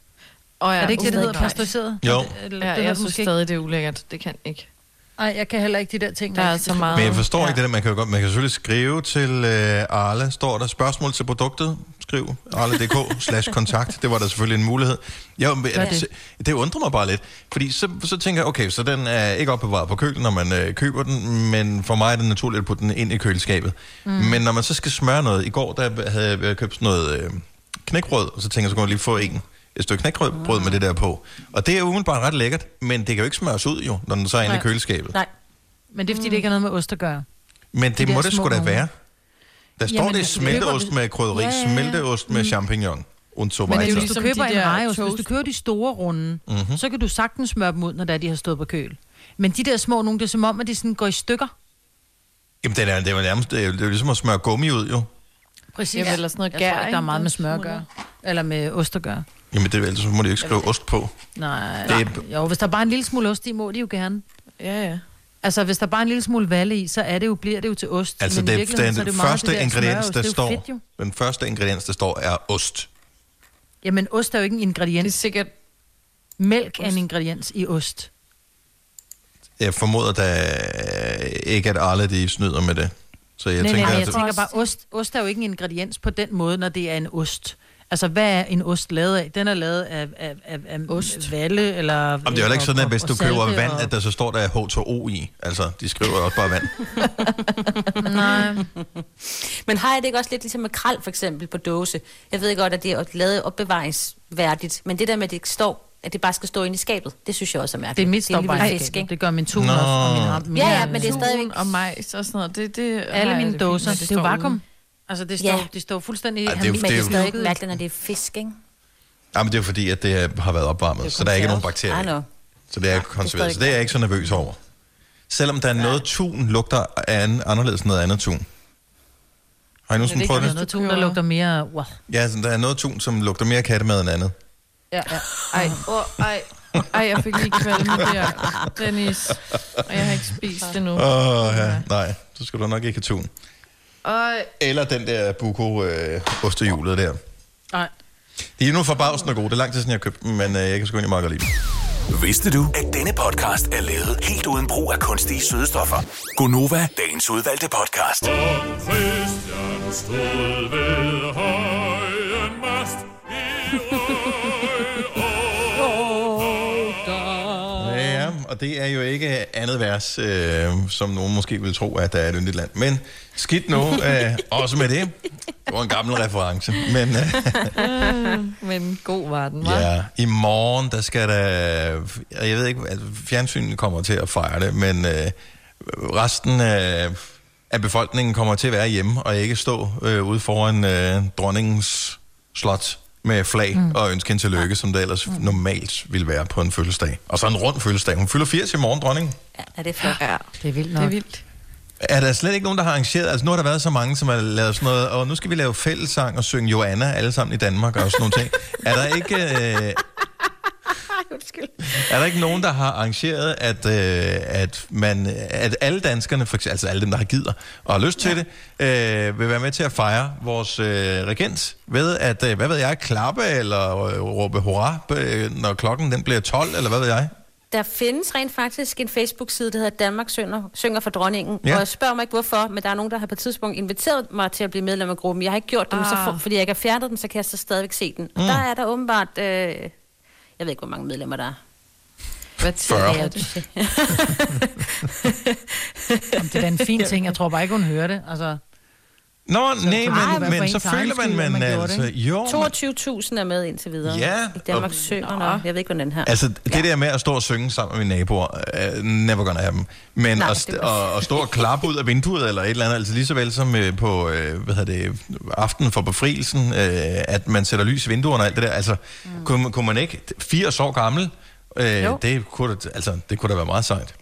S4: Oh,
S3: er det ikke det, der hedder pasteuriseret?
S1: Jo.
S3: Det, det,
S4: Ja,
S3: det
S4: jeg synes stadig, det er ulækkert. Det kan ikke.
S3: Nej, jeg kan heller ikke de der ting.
S4: Der er så meget-
S1: Men jeg forstår ja. ikke det der, man kan jo godt, man kan selvfølgelig skrive til øh, Arle, står der spørgsmål til produktet, skriv arle.dk [LAUGHS] slash kontakt, det var der selvfølgelig en mulighed.
S3: Gør det.
S1: det. det undrer mig bare lidt, fordi så, så tænker jeg, okay, så den er ikke opbevaret på kølen, når man øh, køber den, men for mig er det naturligt at putte den ind i køleskabet. Mm. Men når man så skal smøre noget, i går der havde jeg købt sådan noget øh, knækbrød, og så tænker jeg, så kunne jeg lige få en et stykke knækbrød med det der på. Og det er jo umiddelbart ret lækkert, men det kan jo ikke smøres ud jo, når den så er inde i køleskabet.
S2: Nej.
S3: Men det er, fordi det ikke har noget med ost at gøre.
S1: Men det
S3: De der
S1: må det sgu da være. Der står
S3: Jamen,
S1: det
S3: du
S1: smelteost med krydderi,
S3: Ja, ja, ja.
S1: smelteost med
S3: Mm.
S1: champignon.
S3: Men det er jo
S1: weiter.
S3: hvis du
S4: Ligesom
S3: køber
S4: de
S3: en
S4: der
S3: rejost, hvis du
S4: toast.
S3: køber de store runde,
S1: Mhm.
S3: mm-hmm. så kan du sagtens smøre dem ud, når det er, de har stået på køl. Men de der små nogle, det er som om, at de sådan går i stykker.
S1: Jamen, det er, det er nærmest, det er, jo- det er ligesom at smøre gummi ud, jo.
S3: Præcis.
S4: Jamen, eller sådan noget
S3: jeg
S4: gær,
S3: tror ikke, der er meget med smør at gøre. Eller med ost at gøre.
S1: Jamen, det er, ellers så må de jo ikke skrive ost på.
S3: Nej,
S1: Det er-
S3: jo, hvis der er bare en lille smule ost i, må de jo gerne.
S4: Ja, ja.
S3: Altså, hvis der er bare en lille smule valle i, så er det jo, bliver det jo til ost.
S1: Altså, det, den,
S3: er
S1: den
S3: meget
S1: første
S3: det der
S1: ingrediens, der
S3: er
S1: står,
S3: fedt, jo.
S1: den første ingrediens, der står, er ost.
S3: Jamen, ost er jo ikke en ingrediens.
S4: Det er sikkert...
S3: Mælk er en ingrediens i ost.
S1: Jeg formoder, der ikke at alle de snyder med det. Så jeg
S3: nej,
S1: tænker,
S3: nej, jeg
S1: at,
S3: tænker bare, ost, ost er jo ikke en ingrediens på den måde, når det er en ost. Altså, hvad er en ost lavet af? Den er lavet af, af, af, af ost. valle, eller...
S1: Jamen, det er jo heller ikke sådan, at hvis du køber vand,
S3: og-
S1: at der så står der H2O i. Altså, de skriver også bare vand. [LAUGHS]
S3: Nej.
S2: Men har jeg det ikke også lidt ligesom med kral, for eksempel, på dåse? Jeg ved godt, at det er lavet opbevaringsværdigt, men det der med, at det står at det bare skal stå inde i skabet, det synes jeg også er mærkeligt.
S3: Det er mit står bare i skabet.
S2: ikke?
S3: Det gør min tun også, og min, ham- min
S2: Ja, ja, men det er stadigvæk...
S4: Og majs og sådan noget. Det, det
S3: Alle mine
S4: det
S3: dåser,
S4: fint med,
S3: det er jo vakuum. Altså, det står,
S2: Ja.
S3: det står fuldstændig
S1: Ej, det er jo-
S2: Men det er
S1: jo-
S2: stadig
S3: lukket.
S2: mærkeligt, når det er fisk, ikke?
S1: Jamen, det er jo fordi, at det har været opvarmet, så der er ikke nogen bakterier. i.
S2: know.
S1: Så det er konserveret.
S2: stadig
S1: Så det er jeg ikke så nervøs over. Selvom der er noget tun, lugter af an, anderledes end noget andet tun. Har I
S3: Det
S1: nogensinde
S3: er
S1: prøvet
S3: ikke
S1: det?
S3: noget tun, der lugter mere... Wow.
S1: Ja, så der er noget tun, som lugter mere kattemad end andet.
S3: Ja, ja.
S4: Ej, oh, ej. Ej, jeg fik lige kvalme der, Dennis. Og jeg har ikke spist det nu.
S1: Åh, oh, ja. Nej, så skal du nok ikke have tun.
S4: Ej.
S1: Eller den der buko øh, ostehjulet der.
S3: Nej.
S1: De er nu forbavsende gode. Det er lang tid siden, jeg har købt dem, men øh, jeg kan sgu egentlig meget godt lide dem.
S6: Vidste du, at denne podcast er lavet helt uden brug af kunstige sødestoffer? Gonova, dagens udvalgte podcast.
S14: Christian stod ved højen mast i
S1: og det er jo ikke andet vers, øh, som nogen måske vil tro, at der er et yndigt land. Men skidt nu, [LAUGHS] øh, også med det. Det var en gammel reference. Men øh, [LAUGHS]
S4: Men god var den, var.
S1: ja, i morgen, der skal der... Jeg ved ikke, at fjernsynet kommer til at fejre det, men øh, resten af, af befolkningen kommer til at være hjemme, og ikke stå øh, ude foran øh, dronningens slot med flag mm. og ønske hende tillykke, som det ellers mm. normalt ville være på en fødselsdag. Og så en rund fødselsdag. Hun fylder 80 i morgen, dronningen.
S2: Ja, er det flot?
S4: Ja,
S3: Det er vildt
S4: det
S3: nok.
S4: er vildt.
S1: Er der slet ikke nogen, der har arrangeret? Altså nu har der været så mange, som har lavet sådan noget, og nu skal vi lave fællessang og synge Joanna alle sammen i Danmark og sådan nogle ting. Er der ikke... Øh, [LAUGHS] er der ikke nogen, der har arrangeret, at, øh, at, man, at alle danskerne, for eksempel, altså alle dem, der har gider og har lyst til det, øh, vil være med til at fejre vores øh, regent ved at, øh, hvad ved jeg, klappe eller øh, råbe hurra, øh, når klokken den bliver 12, eller hvad ved jeg?
S2: Der findes rent faktisk en Facebook-side, der hedder Danmark synger, synger for dronningen.
S1: Ja.
S2: Ja. Og jeg spørger mig ikke hvorfor, men der er nogen, der har på et tidspunkt inviteret mig til at blive medlem af gruppen. Jeg har ikke gjort det, ah. så for, fordi jeg ikke har fjernet den, så kan jeg så stadigvæk se den. Og
S1: Mm.
S2: der er der åbenbart, øh, jeg ved ikke, hvor mange medlemmer der er.
S4: Hvad
S1: Fyrre.
S2: Ja, [LAUGHS]
S3: Jamen, det er da en fin ting. Jeg tror bare ikke, hun hører det. Altså,
S1: Nå, nej, men, men så føler man, man,
S3: man
S1: altså, jo, men-
S2: 22.000 er med indtil videre.
S1: Ja,
S2: I Danmark
S1: og-
S2: synger nok. Jeg ved ikke, hvordan den her.
S1: Altså, det der med at stå og synge sammen med mine naboer, uh, never gonna happen. Men
S2: Nej,
S1: at, st- og, og stå og klappe ud af vinduet, eller et eller andet, altså lige så vel som uh, på, uh, hvad hedder det, aftenen for befrielsen, uh, at man sætter lys i vinduerne og alt det der, altså, mm. kunne, kunne man ikke, 80 år gammel, uh,
S2: Jo.
S1: det kunne, da- altså, det kunne da være meget sejt.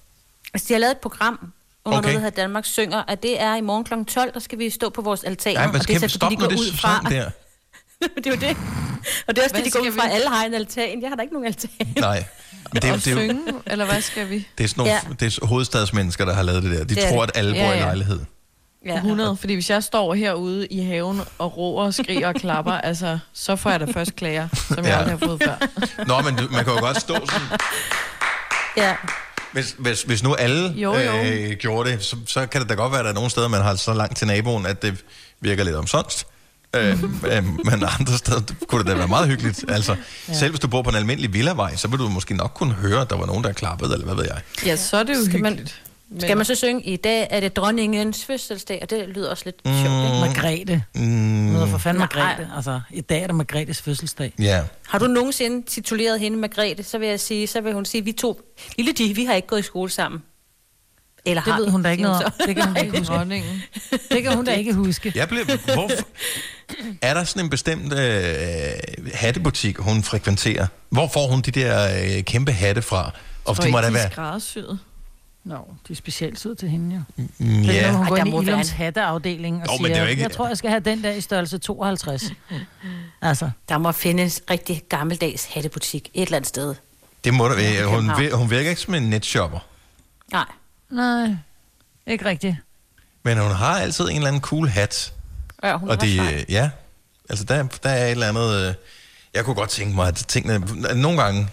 S2: Altså, de har lavet et program under
S1: Okay.
S2: noget, der Danmark synger, at det er i morgen kl. 12, der skal vi stå på vores altan.
S1: Nej, men
S2: og det
S1: skal
S2: er
S1: vi stoppe med
S2: går
S1: det
S2: ud fra.
S1: sang der? [LAUGHS]
S2: det er jo det. Og det er også
S4: Hvad
S2: det, de går ud fra,
S4: vi?
S2: alle har en altan. Jeg har da ikke nogen altan.
S1: Nej. Men det, er-
S4: Og
S1: det, er
S4: synge, eller hvad skal vi?
S1: det er sådan nogle,
S2: Ja.
S1: det er hovedstadsmennesker, der har lavet det der. De
S2: Det
S1: tror,
S2: det.
S1: at alle bor
S4: Ja,
S1: i
S4: ja.
S1: lejlighed.
S2: Ja.
S4: 100, fordi hvis jeg står herude i haven og råber og skriger og klapper, [LAUGHS] altså, så får jeg da først klager, som jeg
S1: Ja.
S4: aldrig har fået før.
S1: Nå, men du, man kan jo godt stå sådan,
S2: Ja.
S1: Hvis, hvis, hvis nu alle
S4: Jo, jo.
S1: Øh, gjorde det, så, så kan det da godt være, at der er nogle steder, man har så langt til naboen, at det virker lidt omsonst. Øh, [LAUGHS] øh, men andre steder kunne det da være meget hyggeligt. Altså, ja. Selv hvis du bor på en almindelig villavej, så vil du måske nok kunne høre, at der var nogen, der klappede, eller hvad ved jeg.
S4: Ja, så er det jo
S2: Skal man-
S4: hyggeligt.
S2: Skal man så synge, i dag er det dronningens fødselsdag, og det lyder også lidt
S1: Mm.
S2: sjovt, ikke?
S3: Margrethe.
S1: Mm,
S3: Noget for fanden. Margrethe. Altså, i dag er det Margrethes fødselsdag.
S1: ja.
S2: Har du nogensinde tituleret hende Margrethe, så vil jeg sige, så vil hun sige, vi to, lille de, vi har ikke gået i skole sammen. Eller
S3: Det
S2: har
S3: ved hun da ikke noget om. Det kan hun [LAUGHS] da ikke huske.
S4: Dronningen.
S3: Det kan hun da ikke huske.
S1: Jeg blev, hvorfor, er der sådan en bestemt øh, hattebutik, hun frekventerer? Hvor får hun de der øh, kæmpe hatte fra? Og de må da
S4: er
S1: være...
S4: skræddersyet.
S3: Nå, de er specielt søde til hende, jo.
S1: Mm,
S3: Det er,
S1: Ja,
S3: når hun
S2: Ej,
S3: går
S2: der
S3: ind i
S2: må være
S3: Ilums
S2: en-
S3: hatteafdeling og
S1: Jo,
S3: siger,
S1: det er jo ikke-
S3: jeg tror, jeg skal have den der i størrelse 52. [LAUGHS] altså,
S2: Der må findes en rigtig gammeldags hattebutik et eller andet sted.
S1: det må der være. Hun, vir- hun virker ikke som en netshopper.
S2: Nej.
S3: nej, ikke rigtigt.
S1: Men hun har altid en eller anden cool hat.
S2: Ja, hun
S1: og det,
S2: sej.
S1: ja, altså der, der er et eller andet... Øh, jeg kunne godt tænke mig, at tingene... Nogle gange,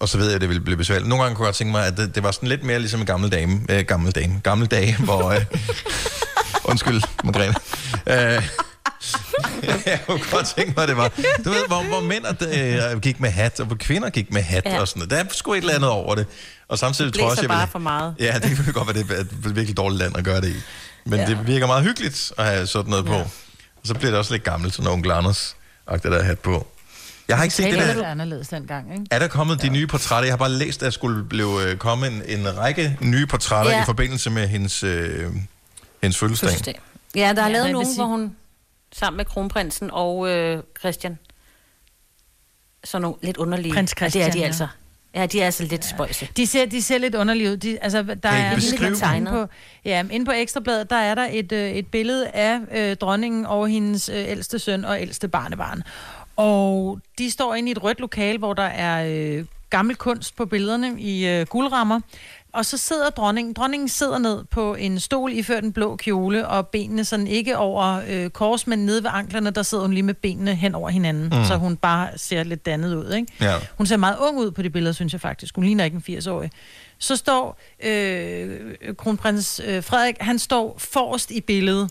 S1: og så ved jeg, at det ville blive besværligt. Nogle gange kunne jeg godt tænke mig, at det, det var sådan lidt mere ligesom en gammel dame. Øh, gammel dame. Gamle dage, hvor... Øh, [LAUGHS] undskyld, Margrethe. Øh, [LAUGHS] jeg kunne godt tænke mig, at det var... Du ved, hvor, hvor mænd øh, gik med hat, og hvor kvinder gik med hat
S2: Ja.
S1: og sådan noget. Der er sgu et eller andet over det. Og samtidig
S2: Det
S1: tror jeg også, jeg
S2: bare
S1: ville...
S2: for meget.
S1: Ja, det kan godt være, det er et virkelig dårligt land at gøre det i. Men ja.
S2: Ja.
S1: det virker meget hyggeligt at have sådan noget på. Og så bliver det også lidt gammelt, sådan onkel Anders det der hat på. Jeg har ikke set det
S3: Det er
S1: der.
S3: lidt anderledes dengang, ikke?
S1: Er der kommet de nye portrætter? Jeg har bare læst, at der skulle blive øh, komme en, en række nye portrætter
S2: Ja.
S1: i forbindelse med hendes, øh, hendes fødselsdag.
S2: Fødselsdag. Ja, der er
S3: Ja,
S2: ja, lavet nogen,
S3: sige-
S2: hvor hun sammen med kronprinsen og øh, Christian, sådan nogle lidt underlige.
S3: Prins
S2: Ja, det er
S3: Christian,
S2: de
S3: ja.
S2: altså. Ja, de er altså lidt spøjse.
S3: De ser, de ser lidt underlige ud. De, altså, der
S1: I
S3: er
S1: beskrive
S3: inde
S2: dem?
S3: inde på, ja, inde på Ekstrabladet, der er der et, øh, et billede af øh, dronningen og hendes øh, ældste søn og ældste barnebarn. Og de står inde i et rødt lokal, hvor der er øh, gammel kunst på billederne i øh, guldrammer. Og så sidder dronningen, dronningen sidder ned på en stol iført en blå kjole, og benene sådan ikke over øh, kors, men nede ved anklerne, der sidder hun lige med benene hen over hinanden, mm. så hun bare ser lidt dannet ud, ikke?
S1: Ja.
S3: Hun ser meget ung ud på det billede, synes jeg faktisk. Hun ligner ikke en 80-årig. Så står øh, kronprins øh, Frederik, han står forrest i billedet,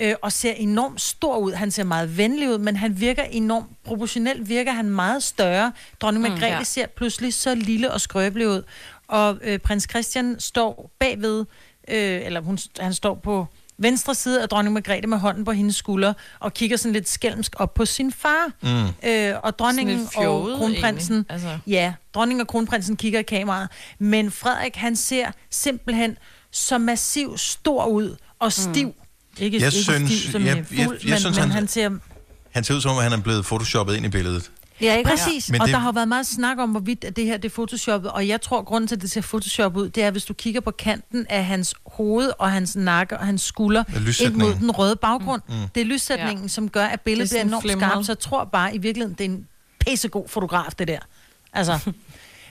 S3: øh, og ser enormt stor ud. Han ser meget venlig ud, men han virker enormt proportionelt, virker han meget større. Dronning
S2: Mm,
S3: Margrethe
S2: ja.
S3: ser pludselig så lille og skrøbelig ud. Og øh, prins Christian står bagved, øh, eller hun, han står på venstre side af dronning Margrethe med hånden på hendes skulder, og kigger sådan lidt skælmsk op på sin far.
S1: Mm.
S3: Øh, og dronningen og kronprinsen,
S4: egentlig. Altså.
S3: ja, dronningen og kronprinsen kigger i kameraet, men Frederik han ser simpelthen så massiv stor ud og stiv. Mm. Ikke,
S1: Jeg
S3: ikke
S1: synes-
S3: stiv som
S1: jeg-
S3: jeg,
S1: jeg-
S3: fuld,
S1: jeg
S3: men,
S1: synes,
S3: men
S1: han-
S3: han ser
S1: Han ser ud som om, han er blevet photoshoppet ind i billedet.
S2: Ja, ikke?
S3: Præcis,
S1: Men
S3: og
S1: det-
S3: der har været meget snak om, hvorvidt at det her det er photoshoppet, og jeg tror, at grunden til, at det ser photoshoppet ud, det er, hvis du kigger på kanten af hans hoved og hans nakke og hans skulder
S1: Ja,
S3: ind mod den røde baggrund.
S1: Mm.
S3: Mm. Det er lyssætningen, ja. som gør, at billedet
S4: Det er
S3: bliver enormt
S4: flimret.
S3: skarpt, så jeg tror bare i virkeligheden, det er en pissegod fotograf, det der. Altså, [LAUGHS]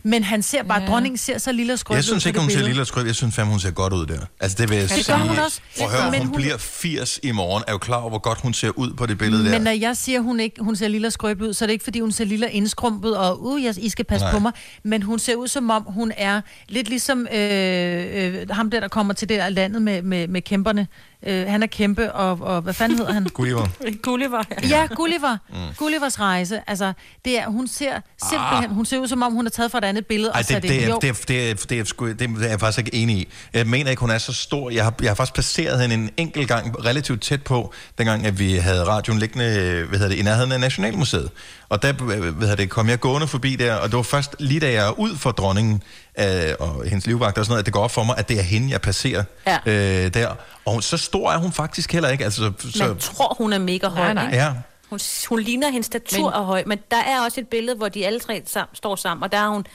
S3: men han ser bare,
S4: Ja.
S3: dronningen ser så lille og skrøbelig
S1: Jeg synes ikke, hun ser lille og skrøb. Jeg synes fandme, hun ser godt ud der. Altså, det vil jeg
S3: Det
S1: sige.
S3: gør hun også.
S1: Prøv at høre,
S3: Men
S1: hun,
S3: hun-
S1: bliver 80 i morgen. Er jo klar over, hvor godt hun ser ud på det billede
S3: Men
S1: der.
S3: når jeg siger, hun ikke hun ser lille og skrøbelig ud, så er det ikke, fordi hun ser lille og indskrumpet, og uh, jeg, I skal passe
S1: Nej.
S3: Nej. på mig. Men hun ser ud, som om hun er lidt ligesom øh, øh, ham der, der kommer til det der landet med, med, med kæmperne. Øh, han er kæmpe, og, og hvad fanden hedder han? [LAUGHS]
S1: Gulliver.
S2: Gulliver.
S3: Ja, Gulliver. Mm. Gullivers rejse. Altså, det er, hun ser simpelthen, hun ser ud, som om hun er taget fra et andet billede.
S1: Ej,
S3: og sat
S1: det, det, er, det, er, det, er, det, er, det er jeg faktisk ikke enig i. Jeg mener ikke, hun er så stor. Jeg har, jeg har faktisk placeret hende en enkelt gang relativt tæt på, dengang at vi havde radioen liggende hvad hedder det, i nærheden af Nationalmuseet. Og der hvad hedder det, kom jeg gående forbi der, og det var først lige da jeg er ud for dronningen øh, og hendes livvagt og sådan noget, at det går op for mig, at det er hende, jeg passerer
S2: Ja.
S1: øh, der. Og så stor er hun faktisk heller ikke. Altså, så,
S2: Man tror, hun er mega høj.
S4: Nej, nej.
S2: ikke?
S1: ja.
S2: Hun, hun ligner hendes statur
S4: Men-
S2: er høj, men der er også et billede, hvor de alle tre sam, står sammen, og der har hun,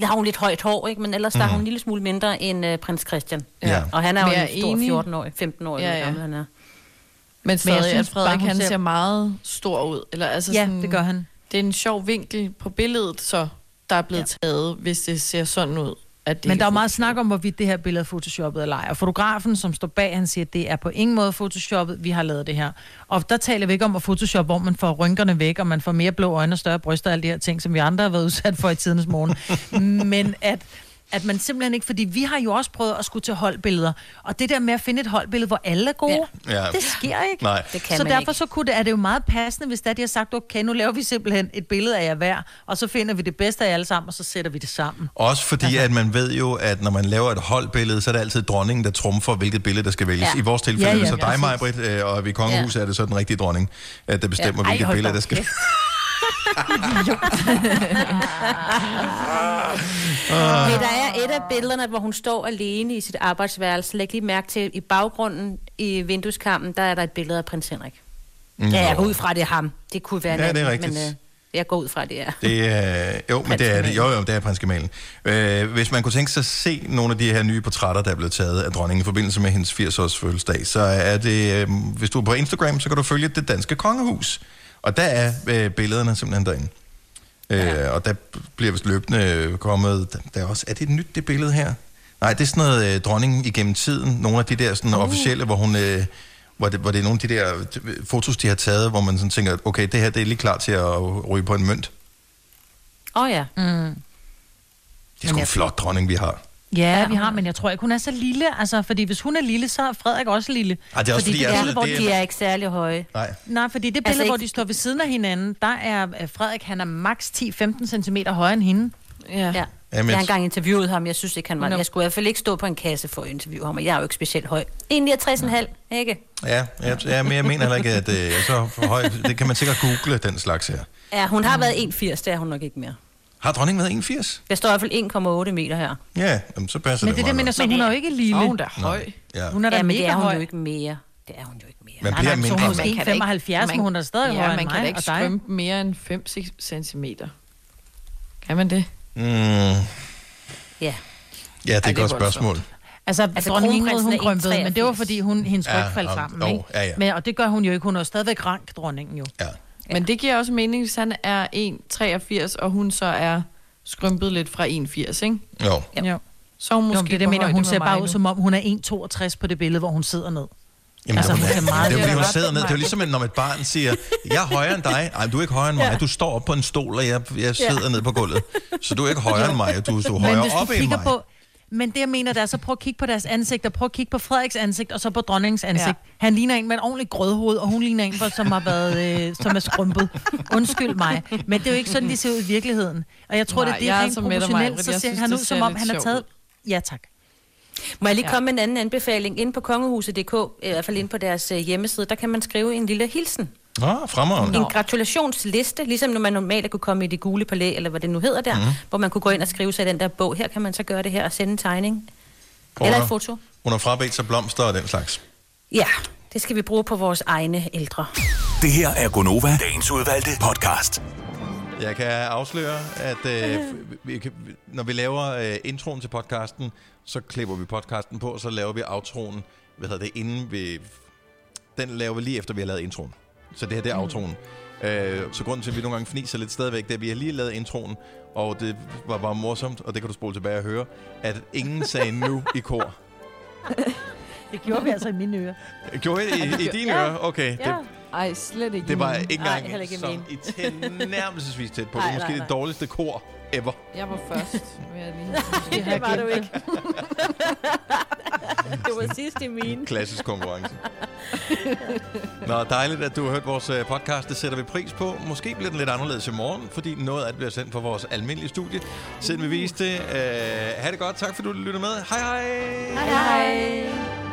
S2: der har hun lidt højt hår, ikke? men ellers mm. der er hun en lille smule mindre end uh, prins Christian.
S1: Ja.
S2: Og han er
S4: Men
S2: jo
S4: jeg
S2: en
S4: er
S2: stor
S4: enig.
S2: 14-årig, 15-årig,
S4: Ja,
S2: ja, gammel han er.
S4: Men stadig,
S3: synes
S4: at Frederik
S3: bare,
S4: han
S3: ser-
S4: ser meget stor ud. Eller, altså
S3: Ja,
S4: sådan,
S3: det gør han.
S4: Det er en sjov vinkel på billedet, så der er blevet ja. taget, hvis det ser sådan ud. At det
S3: Men der er jo meget snak om, hvorvidt det her billede er photoshoppet eller ej. Og fotografen, som står bag, han siger, at det er på ingen måde photoshoppet, vi har lavet det her. Og der taler vi ikke om at photoshop, hvor man får rynkerne væk, og man får mere blå øjne og større bryster og alle de her ting, som vi andre har været [LAUGHS] udsat for i tidens morgen. Men at at man simpelthen ikke, fordi vi har jo også prøvet at skulle til holdbilleder, og det der med at finde et holdbillede, hvor alle er gode,
S1: Ja.
S3: det sker ikke.
S1: Nej.
S2: Det kan
S3: så derfor
S2: ikke.
S3: så kunne det, er det jo meget passende, hvis der de har sagt, okay, nu laver vi simpelthen et billede af jer hver, og så finder vi det bedste af jer alle sammen, og så sætter vi det sammen.
S1: Også fordi, altså, at man ved jo, at når man laver et holdbillede, så er det altid dronningen, der trumfer, hvilket billede, der skal vælges. Ja. I vores tilfælde
S3: Ja,
S1: ja, ja,
S3: ja,
S1: så dig. Majbrit, øh, og vi i kongehuset ja. er det så den rigtige dronning, at der bestemmer, ja.
S3: Ej,
S1: hvilket billede, der skal... [LAUGHS]
S3: kæft.
S2: Okay, der er et af billederne, hvor hun står alene i sit arbejdsværelse. Læg lige mærke til, i baggrunden i vindueskampen, der er der et billede af prins Henrik.
S1: Mm.
S2: Ja, jeg går ud fra, det er ham. Det kunne være
S1: Ja, det er rigtigt.
S2: Men øh, jeg går ud fra, det er.
S1: Det er, jo, men det er det. Jo, jo, det er prins Gemalen. Øh, hvis man kunne tænke sig at se nogle af de her nye portrætter, der er blevet taget af dronningen i forbindelse med hendes 80-års fødselsdag, så er det, øh, hvis du er på Instagram, så kan du følge det danske kongehus. Og der er øh, billederne simpelthen derinde. Øh, og der bliver vist løbende kommet... Der er, også, er det et nyt, det billede her? Nej, det er sådan noget øh, dronningen igennem tiden. Nogle af de der sådan, uh. officielle, hvor hun... Øh, hvor det, hvor det er nogle af de der øh, fotos, de har taget, hvor man sådan tænker, okay, det her det er lige klar til at ryge på en mønt.
S2: Åh oh, ja.
S3: Mm.
S1: Det er sgu en flot dronning, vi har.
S3: Ja, vi har, men jeg tror ikke, hun er så lille. Altså, fordi hvis hun er lille, så er Frederik også lille.
S1: Ej, det er også fordi,
S3: det
S1: jeg-
S3: billede, hvor
S1: det er-
S2: De er ikke særlig høje.
S1: Nej.
S3: Nej, fordi det billede,
S2: Altså
S3: altså, hvor
S2: ikke-
S3: de står ved siden af hinanden, der er øh, Frederik, han er maks 10-15 cm højere end hende.
S4: Ja.
S2: Ja.
S1: Jamen,
S2: jeg har engang interviewet ham. Jeg synes ikke, han var...
S3: Nå.
S2: Jeg skulle i hvert fald ikke stå på en kasse for at interviewe ham, og jeg er jo ikke specielt høj. 1,69,5, ikke?
S1: Ja, jeg, jeg, men jeg mener heller ikke, at øh, jeg er så høj. Det kan man sikkert google, den slags her.
S2: Ja, hun har været 1,80, det er hun nok ikke mere.
S1: Har dronningen været 81?
S2: Der står i hvert fald 1,8 meter her.
S1: Ja, jamen, så passer
S3: Men det er det,
S1: meget
S3: men
S1: godt.
S3: så hun er jo ikke lille.
S4: Er hun da høj.
S1: Ja.
S3: Hun er da
S2: ja, men
S3: mega
S2: det er hun
S3: høj.
S2: jo ikke mere. Det er hun jo ikke mere.
S1: Man
S3: Nej,
S1: bliver
S3: nej,
S1: mindre.
S3: hun er
S4: Man ikke-
S3: 1,75, men hun er stadig
S4: ja,
S3: højere
S4: man
S3: end
S4: kan ikke
S3: og
S4: skrømpe mere end 5 cm. Kan man det?
S1: Mm,
S2: Ja.
S1: ja, det er et
S4: det er
S1: godt spørgsmål.
S3: Altså,
S2: Altså,
S3: dronning Ingrid, hun
S2: er
S3: krympede, men det var
S2: 1,83.
S3: fordi hun, hendes ryg
S1: Ja,
S3: faldt
S1: og-
S3: sammen,
S1: jo,
S3: ikke?
S1: ja, ja.
S3: Men, og det gør hun jo ikke. Hun er jo stadigvæk rank, dronningen jo.
S1: Ja.
S4: Men det giver også mening, hvis han er 1,83, og hun så er skrympet lidt fra 1,80, ikke?
S1: Jo.
S3: Jo.
S4: Så er hun
S3: Måske jo, det, det mener, hun ser bare ud,
S4: nu.
S3: som om hun er 1,62 på det billede, hvor hun sidder ned.
S1: Jamen,
S3: Altså, hun
S1: det,
S3: ser meget-
S1: det er jo fordi, hun sidder ned. Det er jo ligesom, når et barn siger, jeg er højere end dig. Nej, du er ikke højere end mig.
S3: Ja.
S1: Du står op på en stol, og jeg, jeg sidder ned på gulvet. Så du er ikke højere end mig. Du, du er
S3: Men
S1: højere op
S3: du
S1: end
S3: kigger
S1: mig.
S3: på, Men det, jeg mener, det er så prøv at kigge på deres ansigt, og prøv at kigge på Frederiks ansigt, og så på dronningens ansigt. Ja. Han ligner en med en ordentlig grødhoved, og hun ligner en, som har været, øh, som er skrumpet. Undskyld mig. Men det er jo ikke sådan, de ser ud i virkeligheden. Og jeg tror,
S4: Nej,
S3: det, det er
S4: er
S3: rent proportionelt,
S4: Maj-Brit.
S3: så ser
S4: synes,
S3: han
S4: det
S3: ud, som om han har taget... Ja, tak.
S2: Må jeg lige
S3: Ja.
S2: komme med en anden anbefaling? Inde på kongehuset.dk, i hvert fald inde på deres øh, hjemmeside, der kan man skrive en lille hilsen.
S1: Nå, fremragende.
S2: En gratulationsliste, ligesom når man normalt kunne komme i det gule palæ, eller hvad det nu hedder der, mm. hvor man kunne gå ind og skrive sig i den der bog. Her kan man så gøre det her og sende en tegning. Eller et foto.
S1: Hun har frabedt sig blomster og den slags.
S2: Ja, det skal vi bruge på vores egne ældre.
S6: Det her er Gonova, dagens udvalgte podcast.
S1: Jeg kan afsløre, at øh, vi kan, når vi laver øh, introen til podcasten, så klipper vi podcasten på, og så laver vi outroen, hvad hedder det, inden vi... Den laver vi lige efter, vi har lavet introen. Så det her, det er outroen. Øh, så grunden til, at vi nogle gange fniser lidt stadigvæk, det er, at vi har lige lavet introen, og det var bare morsomt, og det kan du spole tilbage og høre, at ingen sagde nu i kor. [LAUGHS]
S3: Det gjorde vi altså i mine ører.
S1: Gjorde I i, i dine ører? Okay.
S3: Ja.
S1: Det,
S4: Ej, slet ikke
S1: det var ikke engang som i tilnærmelsesvis tæt på. Det
S4: Ej,
S1: er måske
S4: nej,
S1: det
S4: nej.
S1: dårligste kor ever.
S4: Jeg var først, vil jeg lige [LAUGHS]
S2: Det
S4: sige.
S2: var du ikke. [LAUGHS] det var sidst i mine.
S1: Klassisk konkurrence. Nå, dejligt, at du har hørt vores øh, podcast. Det sætter vi pris på. Måske bliver den lidt anderledes i morgen, fordi noget af det bliver sendt på vores almindelige studie. Siden vi viste det. Øh, ha' det godt. Tak, fordi du lyttede med. Hej hej.
S2: Hej hej.